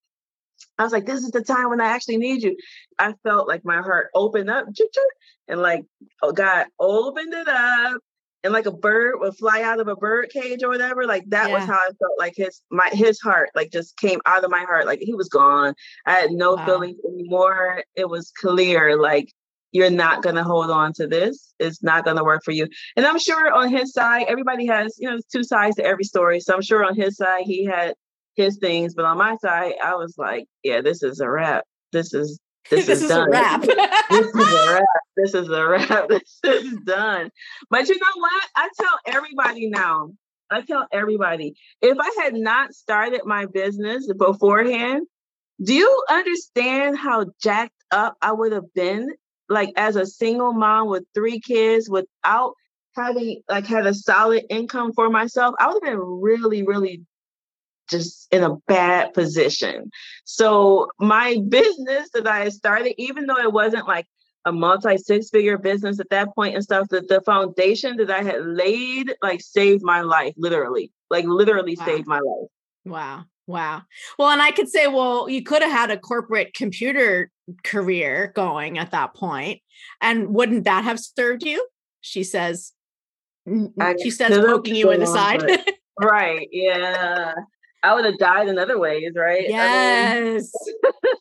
I was like, this is the time when I actually need you. I felt like my heart opened up and like, oh God opened it up and like a bird would fly out of a bird cage or whatever like that yeah. was how i felt like his my his heart like just came out of my heart like he was gone. I had no wow. feelings anymore. It was clear like you're not going to hold on to this. It's not going to work for you. And i'm sure on his side everybody has you know two sides to every story so i'm sure on his side he had his things but on my side i was like yeah this is a wrap. This is this, this is, is done. a wrap. this is a wrap. This is a wrap. This is done. But you know what? I tell everybody now. I tell everybody if I had not started my business beforehand, do you understand how jacked up I would have been? Like as a single mom with three kids without having like had a solid income for myself, I would have been really, really just in a bad position. So my business that I started, even though it wasn't like a multi six figure business at that point and stuff, that the foundation that I had laid like saved my life, literally, like literally wow. saved my life. Wow. Wow. Well, and I could say, well, you could have had a corporate computer career going at that point, and wouldn't that have served you? She says. I she says, poking you in the side. right. Yeah. I would have died in other ways, right? Yes.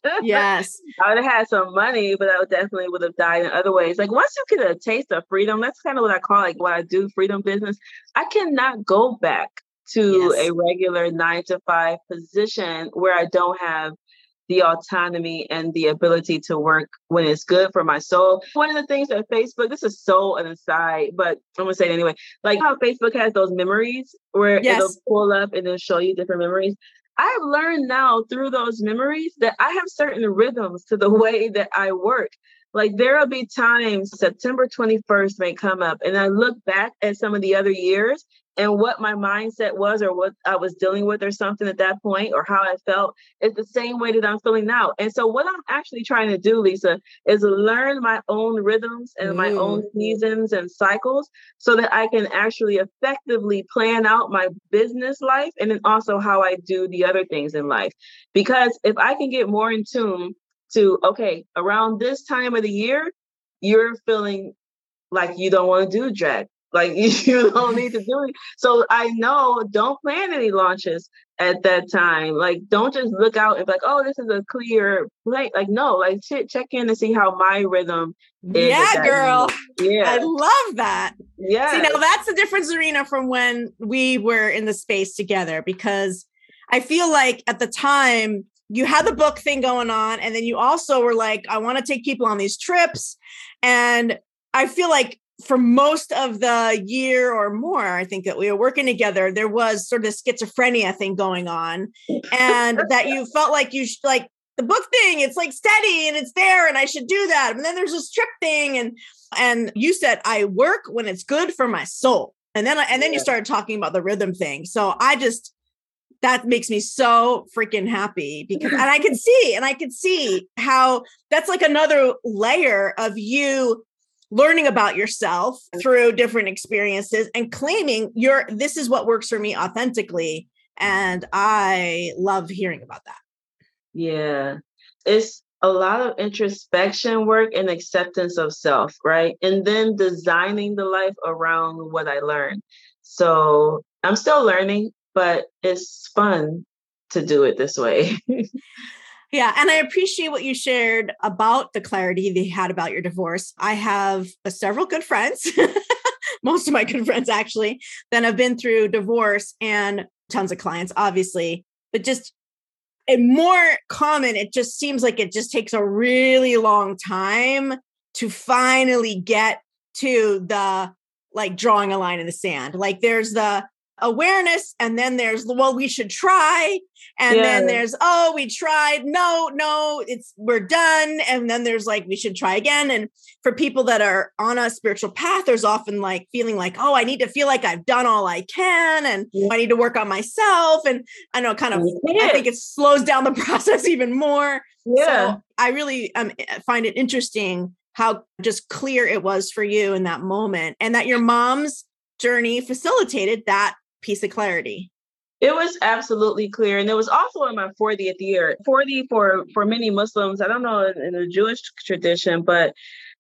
I mean, yes. I would have had some money, but I would definitely would have died in other ways. Like once you get a taste of freedom, that's kind of what I call like what I do freedom business. I cannot go back to yes. a regular nine to five position where I don't have the autonomy and the ability to work when it's good for my soul. One of the things that Facebook, this is so an aside, but I'm gonna say it anyway. Like how Facebook has those memories where yes. it'll pull up and it'll show you different memories. I've learned now through those memories that I have certain rhythms to the way that I work. Like there will be times September 21st may come up and I look back at some of the other years and what my mindset was or what I was dealing with or something at that point or how I felt is the same way that I'm feeling now. And so what I'm actually trying to do, Lisa, is learn my own rhythms and mm. my own seasons and cycles so that I can actually effectively plan out my business life and then also how I do the other things in life. Because if I can get more in tune to okay, around this time of the year, you're feeling like you don't want to do drag Like you don't need to do it. So I know don't plan any launches at that time. Like don't just look out and be like, oh, this is a clear play. Like no, like check check in to see how my rhythm is. Yeah, girl. Moment. Yeah. I love that. Yeah. See, now that's the difference, Zarinah, from when we were in the space together because I feel like at the time you had the book thing going on, and then you also were like, I want to take people on these trips. And I feel like for most of the year or more, I think that we were working together, there was sort of schizophrenia thing going on, and that you felt like you should like the book thing. It's like steady and it's there, and I should do that. And then there's this trip thing, and and you said I work when it's good for my soul, and then and then you started talking about the rhythm thing. So I just that makes me so freaking happy because and I can see and I can see how that's like another layer of you learning about yourself through different experiences and claiming your this is what works for me authentically. And i love hearing about that. Yeah. It's a lot of introspection work and acceptance of self right? And then designing the life around what i learned. So i'm still learning but it's fun to do it this way Yeah. And I appreciate what you shared about the clarity they had about your divorce. I have uh, several good friends, most of my good friends actually, that have been through divorce and tons of clients, obviously, but just and more common, it just seems like it just takes a really long time to finally get to the like drawing a line in the sand. Like there's the awareness and then there's well we should try. And yeah. then there's oh we tried. No no it's we're done. And then there's like we should try again. And for people that are on a spiritual path there's often like feeling like oh i need to feel like i've done all i can and yeah. i need to work on myself. And i know kind of yeah. i think it slows down the process even more. Yeah. So i really um, find it interesting how just clear it was for you in that moment and that your mom's journey facilitated that piece of clarity? It was absolutely clear. And it was also in my 40th year. 40 for for many Muslims, I don't know in the Jewish tradition, but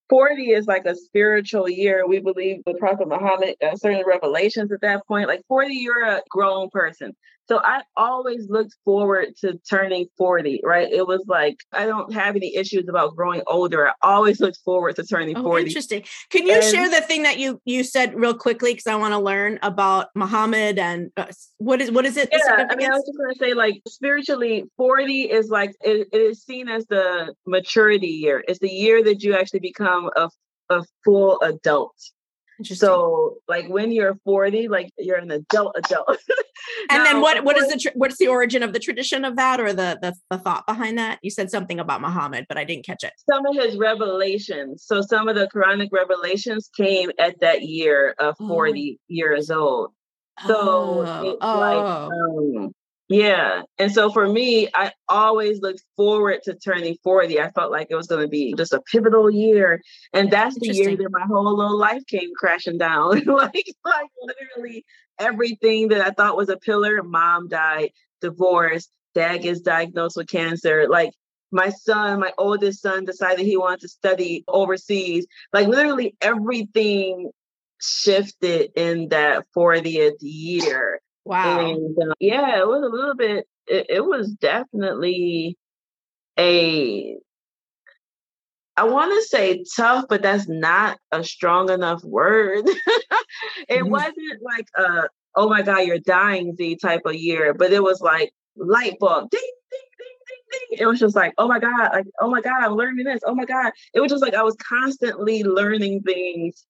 40 is like a spiritual year. We believe the Prophet Muhammad got certain revelations at that point. Like 40, you're a grown person. So I always looked forward to turning 40, right? It was like I don't have any issues about growing older. I always looked forward to turning oh, 40. Interesting. Can you and, share the thing that you you said real quickly because I want to learn about Muhammad and uh, what is what is it? Yeah, I mean, I was just going to say like spiritually 40 is like it, it is seen as the maturity year. It's the year that you actually become a a full adult so like when you're 40, like you're an adult adult. and now, then what what is the tr- what's the origin of the tradition of that or the, the the thought behind that? You said something about Muhammad, but I didn't catch it. Some of his revelations. So some of the Quranic revelations came at that year of 40 oh. years old. So oh. it's oh. like um, yeah. And so for me, I always looked forward to turning 40. I felt like it was going to be just a pivotal year. And that's the year that my whole little life came crashing down. like, like literally everything that I thought was a pillar, mom died, divorce, dad gets diagnosed with cancer. Like my son, my oldest son decided he wanted to study overseas. Like literally everything shifted in that 40th year. Wow. And uh, yeah, it was a little bit, it, it was definitely a, I want to say tough, but that's not a strong enough word. it mm-hmm. wasn't like a, oh my God, you're dying Z type of year, but it was like light bulb, ding, ding, ding, ding, It was just like, oh my God, like, oh my God, I'm learning this. Oh my God. It was just like I was constantly learning things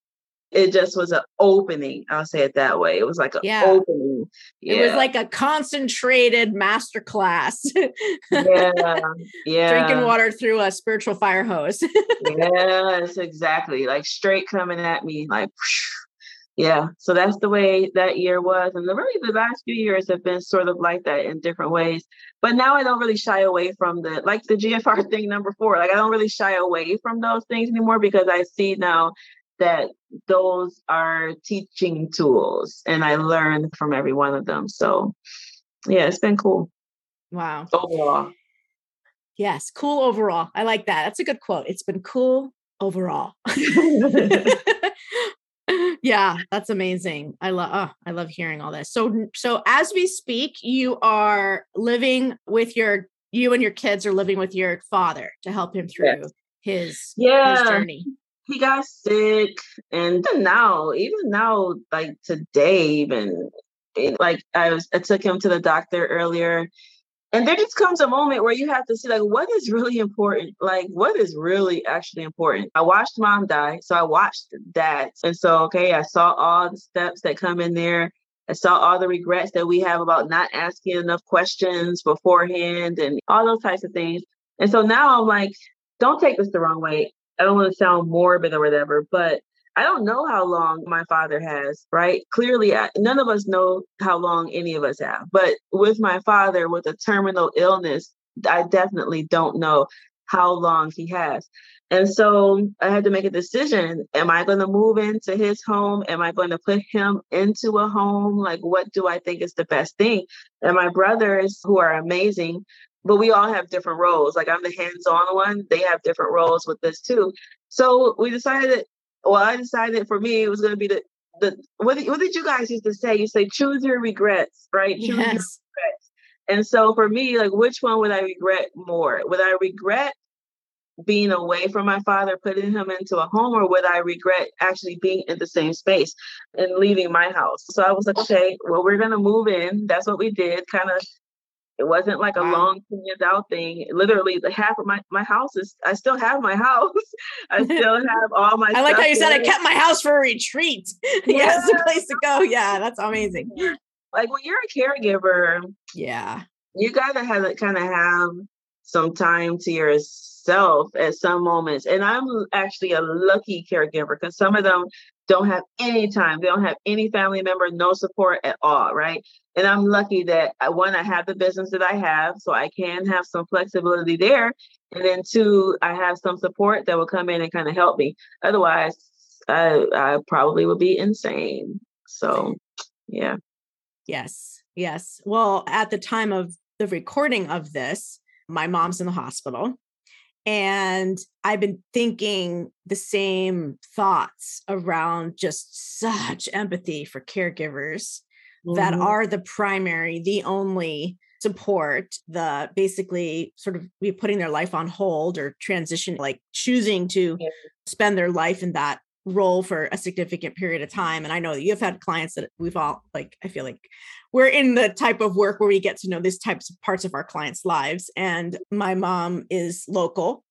it just was an opening. I'll say it that way. It was like an yeah. opening. Yeah. It was like a concentrated master class. yeah. Yeah. Drinking water through a spiritual fire hose. yes, exactly. Like straight coming at me, like yeah. So that's the way that year was. And the, really the last few years have been sort of like that in different ways. But now I don't really shy away from the like the GFR thing number four. Like I don't really shy away from those things anymore because I see now that those are teaching tools and I learned from every one of them. So yeah, it's been cool. Wow. Overall. Yes, cool overall. I like that. That's a good quote. It's been cool overall. yeah, that's amazing. I love oh, I love hearing all this. So so as we speak, you are living with your you and your kids are living with your father to help him through yes. his, yeah. his journey. He got sick and now, even now, like today, even like I was I took him to the doctor earlier and there just comes a moment where you have to see like what is really important like what is really actually important? I watched mom die so i watched that and so okay i saw all the steps that come in there. I saw all the regrets that we have about not asking enough questions beforehand and all those types of things and so now i'm like don't take this the wrong way i don't want to sound morbid or whatever but I don't know how long my father has, right? Clearly, I, none of us know how long any of us have. But with my father, with a terminal illness, I definitely don't know how long he has. And so I had to make a decision. Am I going to move into his home? Am I going to put him into a home? Like, what do I think is the best thing? And my brothers, who are amazing, but we all have different roles. Like, I'm the hands on one, they have different roles with this too. So we decided that, well, I decided for me it was going to be the the what did, what did you guys used to say? You say choose your regrets, right? Choose yes. your regrets. And so for me, like which one would I regret more? Would I regret being away from my father, putting him into a home, or would I regret actually being in the same space and leaving my house? So I was like, okay, well, we're gonna move in. That's what we did, kind of it wasn't like a wow. long planned out thing. Literally, the half of my my house is. I still have my house. I still have all my. I like how you said I kept my house for a retreat. Yeah, yes, a place to go. Yeah, that's amazing. Like when you're a caregiver. Yeah. You gotta have it kind of have some time to yourself at some moments. And I'm actually a lucky caregiver because some of them don't have any time. They don't have any family member, no support at all, right? And I'm lucky that I, uh, one, I have the business that I have, so I can have some flexibility there. And then two, I have some support that will come in and kind of help me. Otherwise, I, I probably would be insane. So, yeah. Yes. Yes. Well, at the time of the recording of this, my mom's in the hospital. And I've been thinking the same thoughts around just such empathy for caregivers mm-hmm. that are the primary, the only support, the basically sort of be putting their life on hold or transition, like choosing to yeah. spend their life in that role for a significant period of time. And I know that you've had clients that we've all like, I feel like we're in the type of work where we get to know these types of parts of our clients' lives. And my mom is local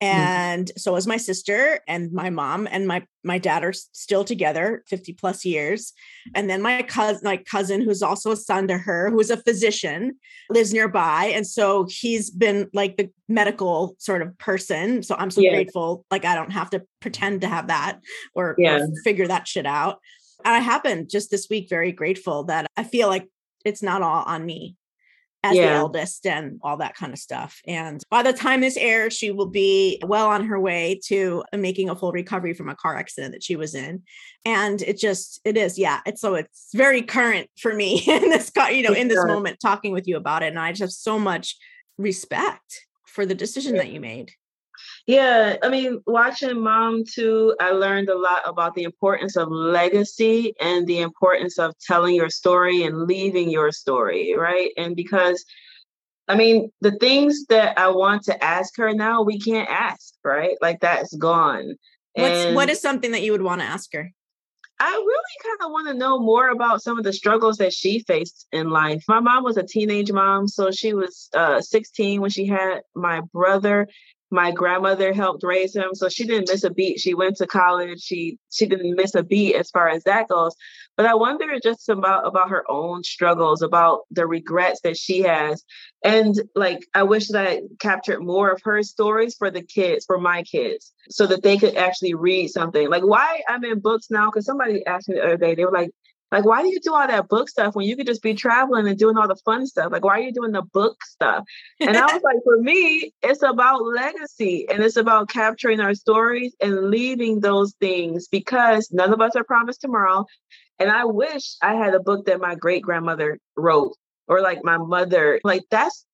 Mm-hmm. and mm-hmm. so is my sister and my mom and my my dad are still together 50 plus years and then my cousin my cousin who's also a son to her who's a physician lives nearby and so he's been like the medical sort of person so i'm so yeah. grateful like i don't have to pretend to have that or, yeah. or figure that shit out and i happen just this week very grateful that i feel like it's not all on me as yeah. the eldest and all that kind of stuff. And by the time this airs, she will be well on her way to making a full recovery from a car accident that she was in. And it just, it is, yeah. It's so it's very current for me in this, you know, in this moment talking with you about it. And I just have so much respect for the decision that you made. Yeah, I mean, watching Mom too, I learned a lot about the importance of legacy and the importance of telling your story and leaving your story, right? And because I mean, the things that I want to ask her now, we can't ask, right? Like that's gone. What's what is something that you would want to ask her? I really kind of want to know more about some of the struggles that she faced in life. My mom was a teenage mom, so she was uh, 16 when she had my brother, my grandmother helped raise him so she didn't miss a beat. She went to college. She she didn't miss a beat as far as that goes. But i wonder just about about her own struggles about the regrets that she has. And like i wish that i captured more of her stories for the kids for my kids so that they could actually read something. Like why i'm in books now because somebody asked me the other day they were like like, why do you do all that book stuff when you could just be traveling and doing all the fun stuff? Like, why are you doing the book stuff? And I was like, for me, it's about legacy and it's about capturing our stories and leaving those things because none of us are promised tomorrow. And I wish I had a book that my great grandmother wrote or like my mother. Like, that's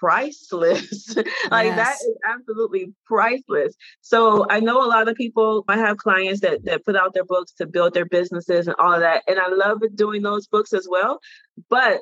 priceless. like Yes. that is absolutely priceless. So I know a lot of people I have clients that that put out their books to build their businesses and all of that. And I love doing those books as well. But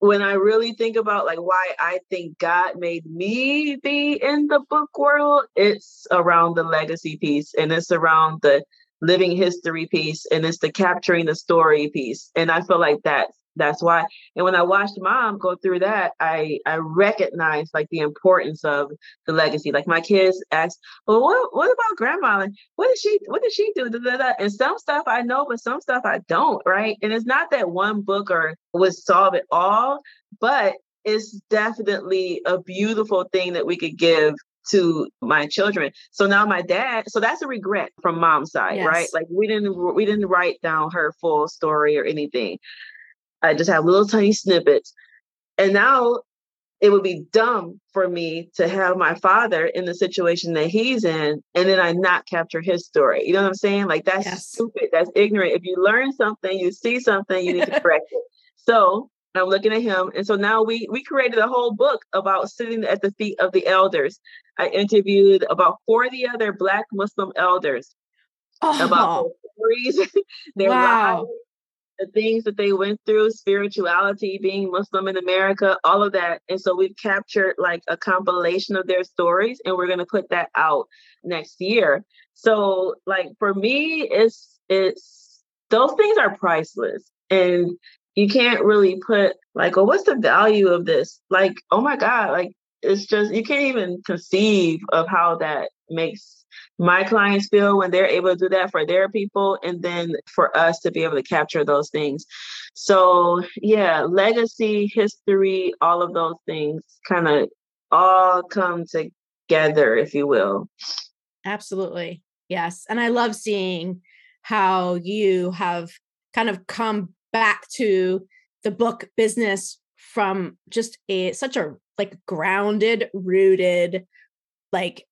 when I really think about like why I think God made me be in the book world, it's around the legacy piece and it's around the living history piece and it's the capturing the story piece. And I feel like that's that's why. And when I watched mom go through that, I I recognized like the importance of the legacy. Like my kids ask, well, what what about grandma? Like, what did she what did she do? Da, da, da. And some stuff I know, but some stuff I don't, right? And it's not that one book or would solve it all, but it's definitely a beautiful thing that we could give to my children. So now my dad, so that's a regret from mom's side, right? Like we didn't we didn't write down her full story or anything. I just have little tiny snippets. And now it would be dumb for me to have my father in the situation that he's in and then I not capture his story. You know what I'm saying? Like that's Yes. stupid. That's ignorant. If you learn something, you see something, you need to correct it. So I'm looking at him. And so now we we created a whole book about sitting at the feet of the elders. I interviewed about 40 other black Muslim elders oh. about Oh, their stories, their Wow. lives, the things that they went through, spirituality, being Muslim in America, all of that. And so we've captured like a compilation of their stories, and we're gonna put that out next year. So like for me, it's it's those things are priceless. And you can't really put like, oh, what's the value of this? Like, oh my God, like it's just you can't even conceive of how that makes my clients feel when they're able to do that for their people and then for us to be able to capture those things so yeah legacy history all of those things kind of all come together if you will Absolutely. Yes. And I love seeing how you have kind of come back to the book business from just a such a like grounded, rooted, like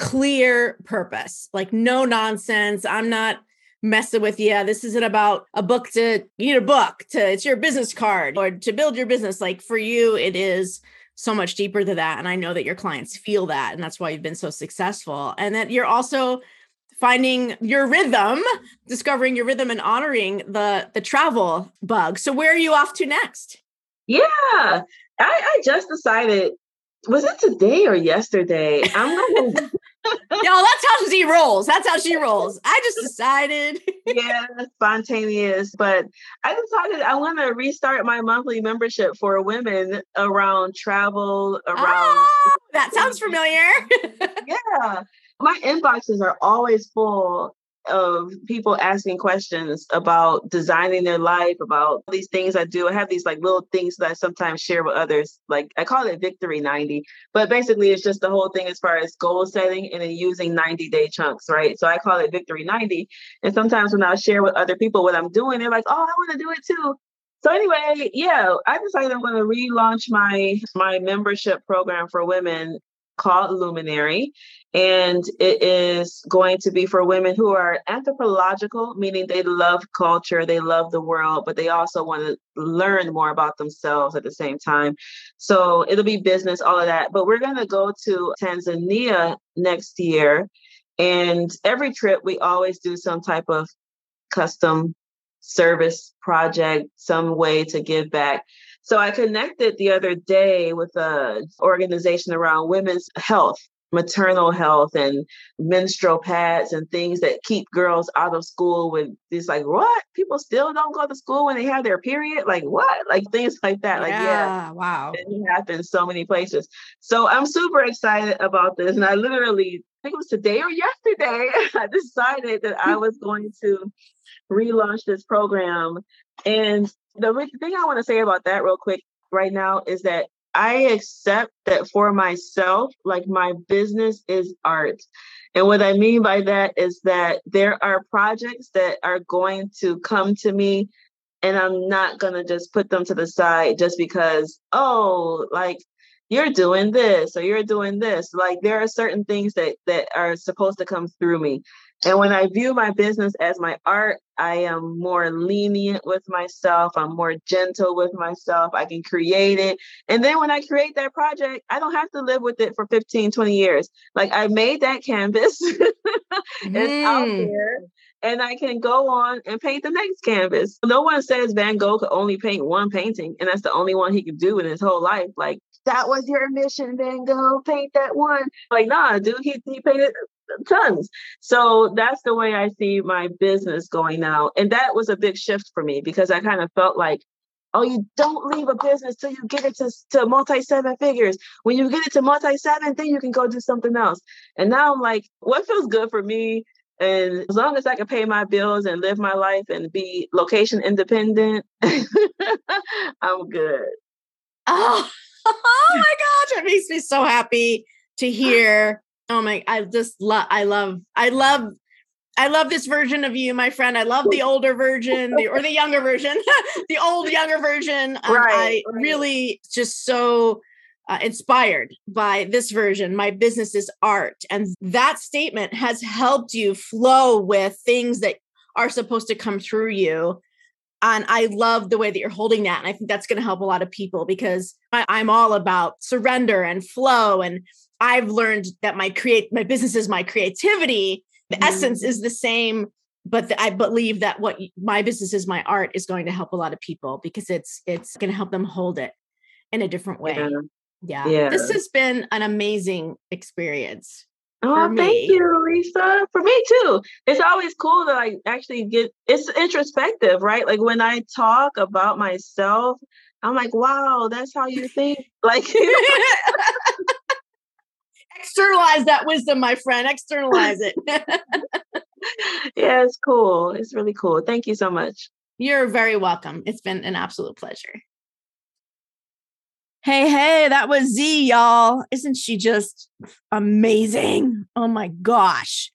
clear purpose. Like no nonsense. I'm not messing with you. This isn't about a book to you need a book to it's your business card or to build your business. Like for you, it is so much deeper to that. And I know that your clients feel that. And that's why you've been so successful. And that you're also finding your rhythm, discovering your rhythm and honoring the the travel bug. So where are you off to next? yeah i i just decided was it today or yesterday i'm gonna that's how she rolls. That's how she rolls. I just decided. yeah, spontaneous. But I decided I want to restart my monthly membership for women around travel, around Oh, that sounds familiar. yeah. My inboxes are always full of people asking questions about designing their life, about these things I do. I have these like little things that I sometimes share with others. Like I call it Victory 90, but basically it's just the whole thing as far as goal setting and then using 90 day chunks, right? So I call it Victory 90. And sometimes when I share with other people what I'm doing, they're like, oh, I want to do it too. So anyway, yeah, I decided I'm going to relaunch my my membership program for women called Luminary. And it is going to be for women who are anthropological, meaning they love culture, they love the world, but they also want to learn more about themselves at the same time. So it'll be business, all of that. But we're going to go to Tanzania next year. And every trip, we always do some type of custom service project, some way to give back. So I connected the other day with a organization around women's health, maternal health and menstrual pads and things that keep girls out of school with these like what? People still don't go to school when they have their period? Like what? Like things like that. Like yeah. wow. It happens so many places. So I'm super excited about this. And I literally I think it was today or yesterday, I decided that I was going to relaunch this program. And the thing I want to say about that real quick right now is that I accept that for myself, like my business is art. And what I mean by that is that there are projects that are going to come to me and I'm not going to just put them to the side just because, oh, like you're doing this or you're doing this. Like there are certain things that that are supposed to come through me. And when I view my business as my art, I am more lenient with myself. I'm more gentle with myself. I can create it. And then when I create that project, I don't have to live with it for 15, 20 years. Like I made that canvas, it's out Mm. there, and I can go on and paint the next canvas. No one says Van Gogh could only paint one painting, and that's the only one he could do in his whole life. Like, that was your mission, Van Gogh, paint that one. Like, nah, dude, he, he painted tons. So that's the way I see my business going now. And that was a big shift for me because I kind of felt like, oh, you don't leave a business till you get it to, to multi seven figures. When you get it to multi seven, then you can go do something else. And now I'm like, what feels good for me? And as long as I can pay my bills and live my life and be location independent, I'm good. Oh, oh my gosh, it makes me so happy to hear. Oh my, I just love, I love, I love, I love this version of you, my friend. I love the older version the, or the younger version, the old younger version. Um, Right, I right. really just so uh, inspired by this version. My business is art. And that statement has helped you flow with things that are supposed to come through you and I love the way that you're holding that. And I think that's going to help a lot of people because I, I'm all about surrender and flow. And I've learned that my create my business is my creativity. The Mhm. essence is the same, but the, I believe that what my business is my art is going to help a lot of people because it's it's going to help them hold it in a different way. Yeah. Yeah. This has been an amazing experience. Oh, thank you, Lisa. For me too. It's always cool to like actually get it's introspective, right? Like when I talk about myself, I'm like, wow, that's how you think. Like Externalize that wisdom, my friend. Externalize it. yeah, it's cool. It's really cool. Thank you so much. You're very welcome. It's been an absolute pleasure. Hey, hey, that was Z, y'all. Isn't she just amazing? Oh my gosh.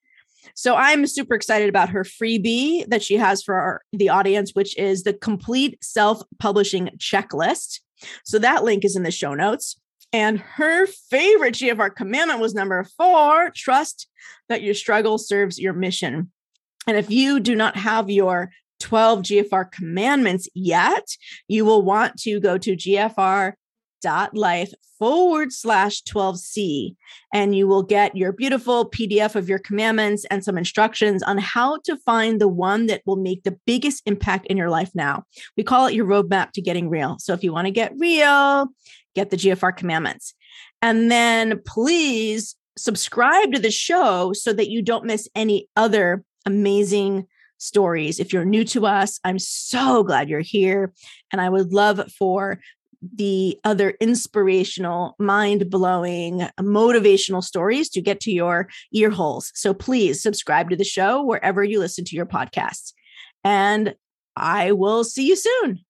So I'm super excited about her freebie that she has for our, the audience, which is the complete self publishing checklist. So that link is in the show notes. And her favorite GFR commandment was number four trust that your struggle serves your mission. And if you do not have your 12 GFR commandments yet, you will want to go to gfr.life forward slash 12C and you will get your beautiful PDF of your commandments and some instructions on how to find the one that will make the biggest impact in your life now. We call it your roadmap to getting real. So if you want to get real, get the GFR commandments. And then please subscribe to the show so that you don't miss any other amazing stories. If you're new to us, I'm so glad you're here. And I would love for the other inspirational, mind blowing, motivational stories to get to your ear holes. So please subscribe to the show wherever you listen to your podcasts. And I will see you soon.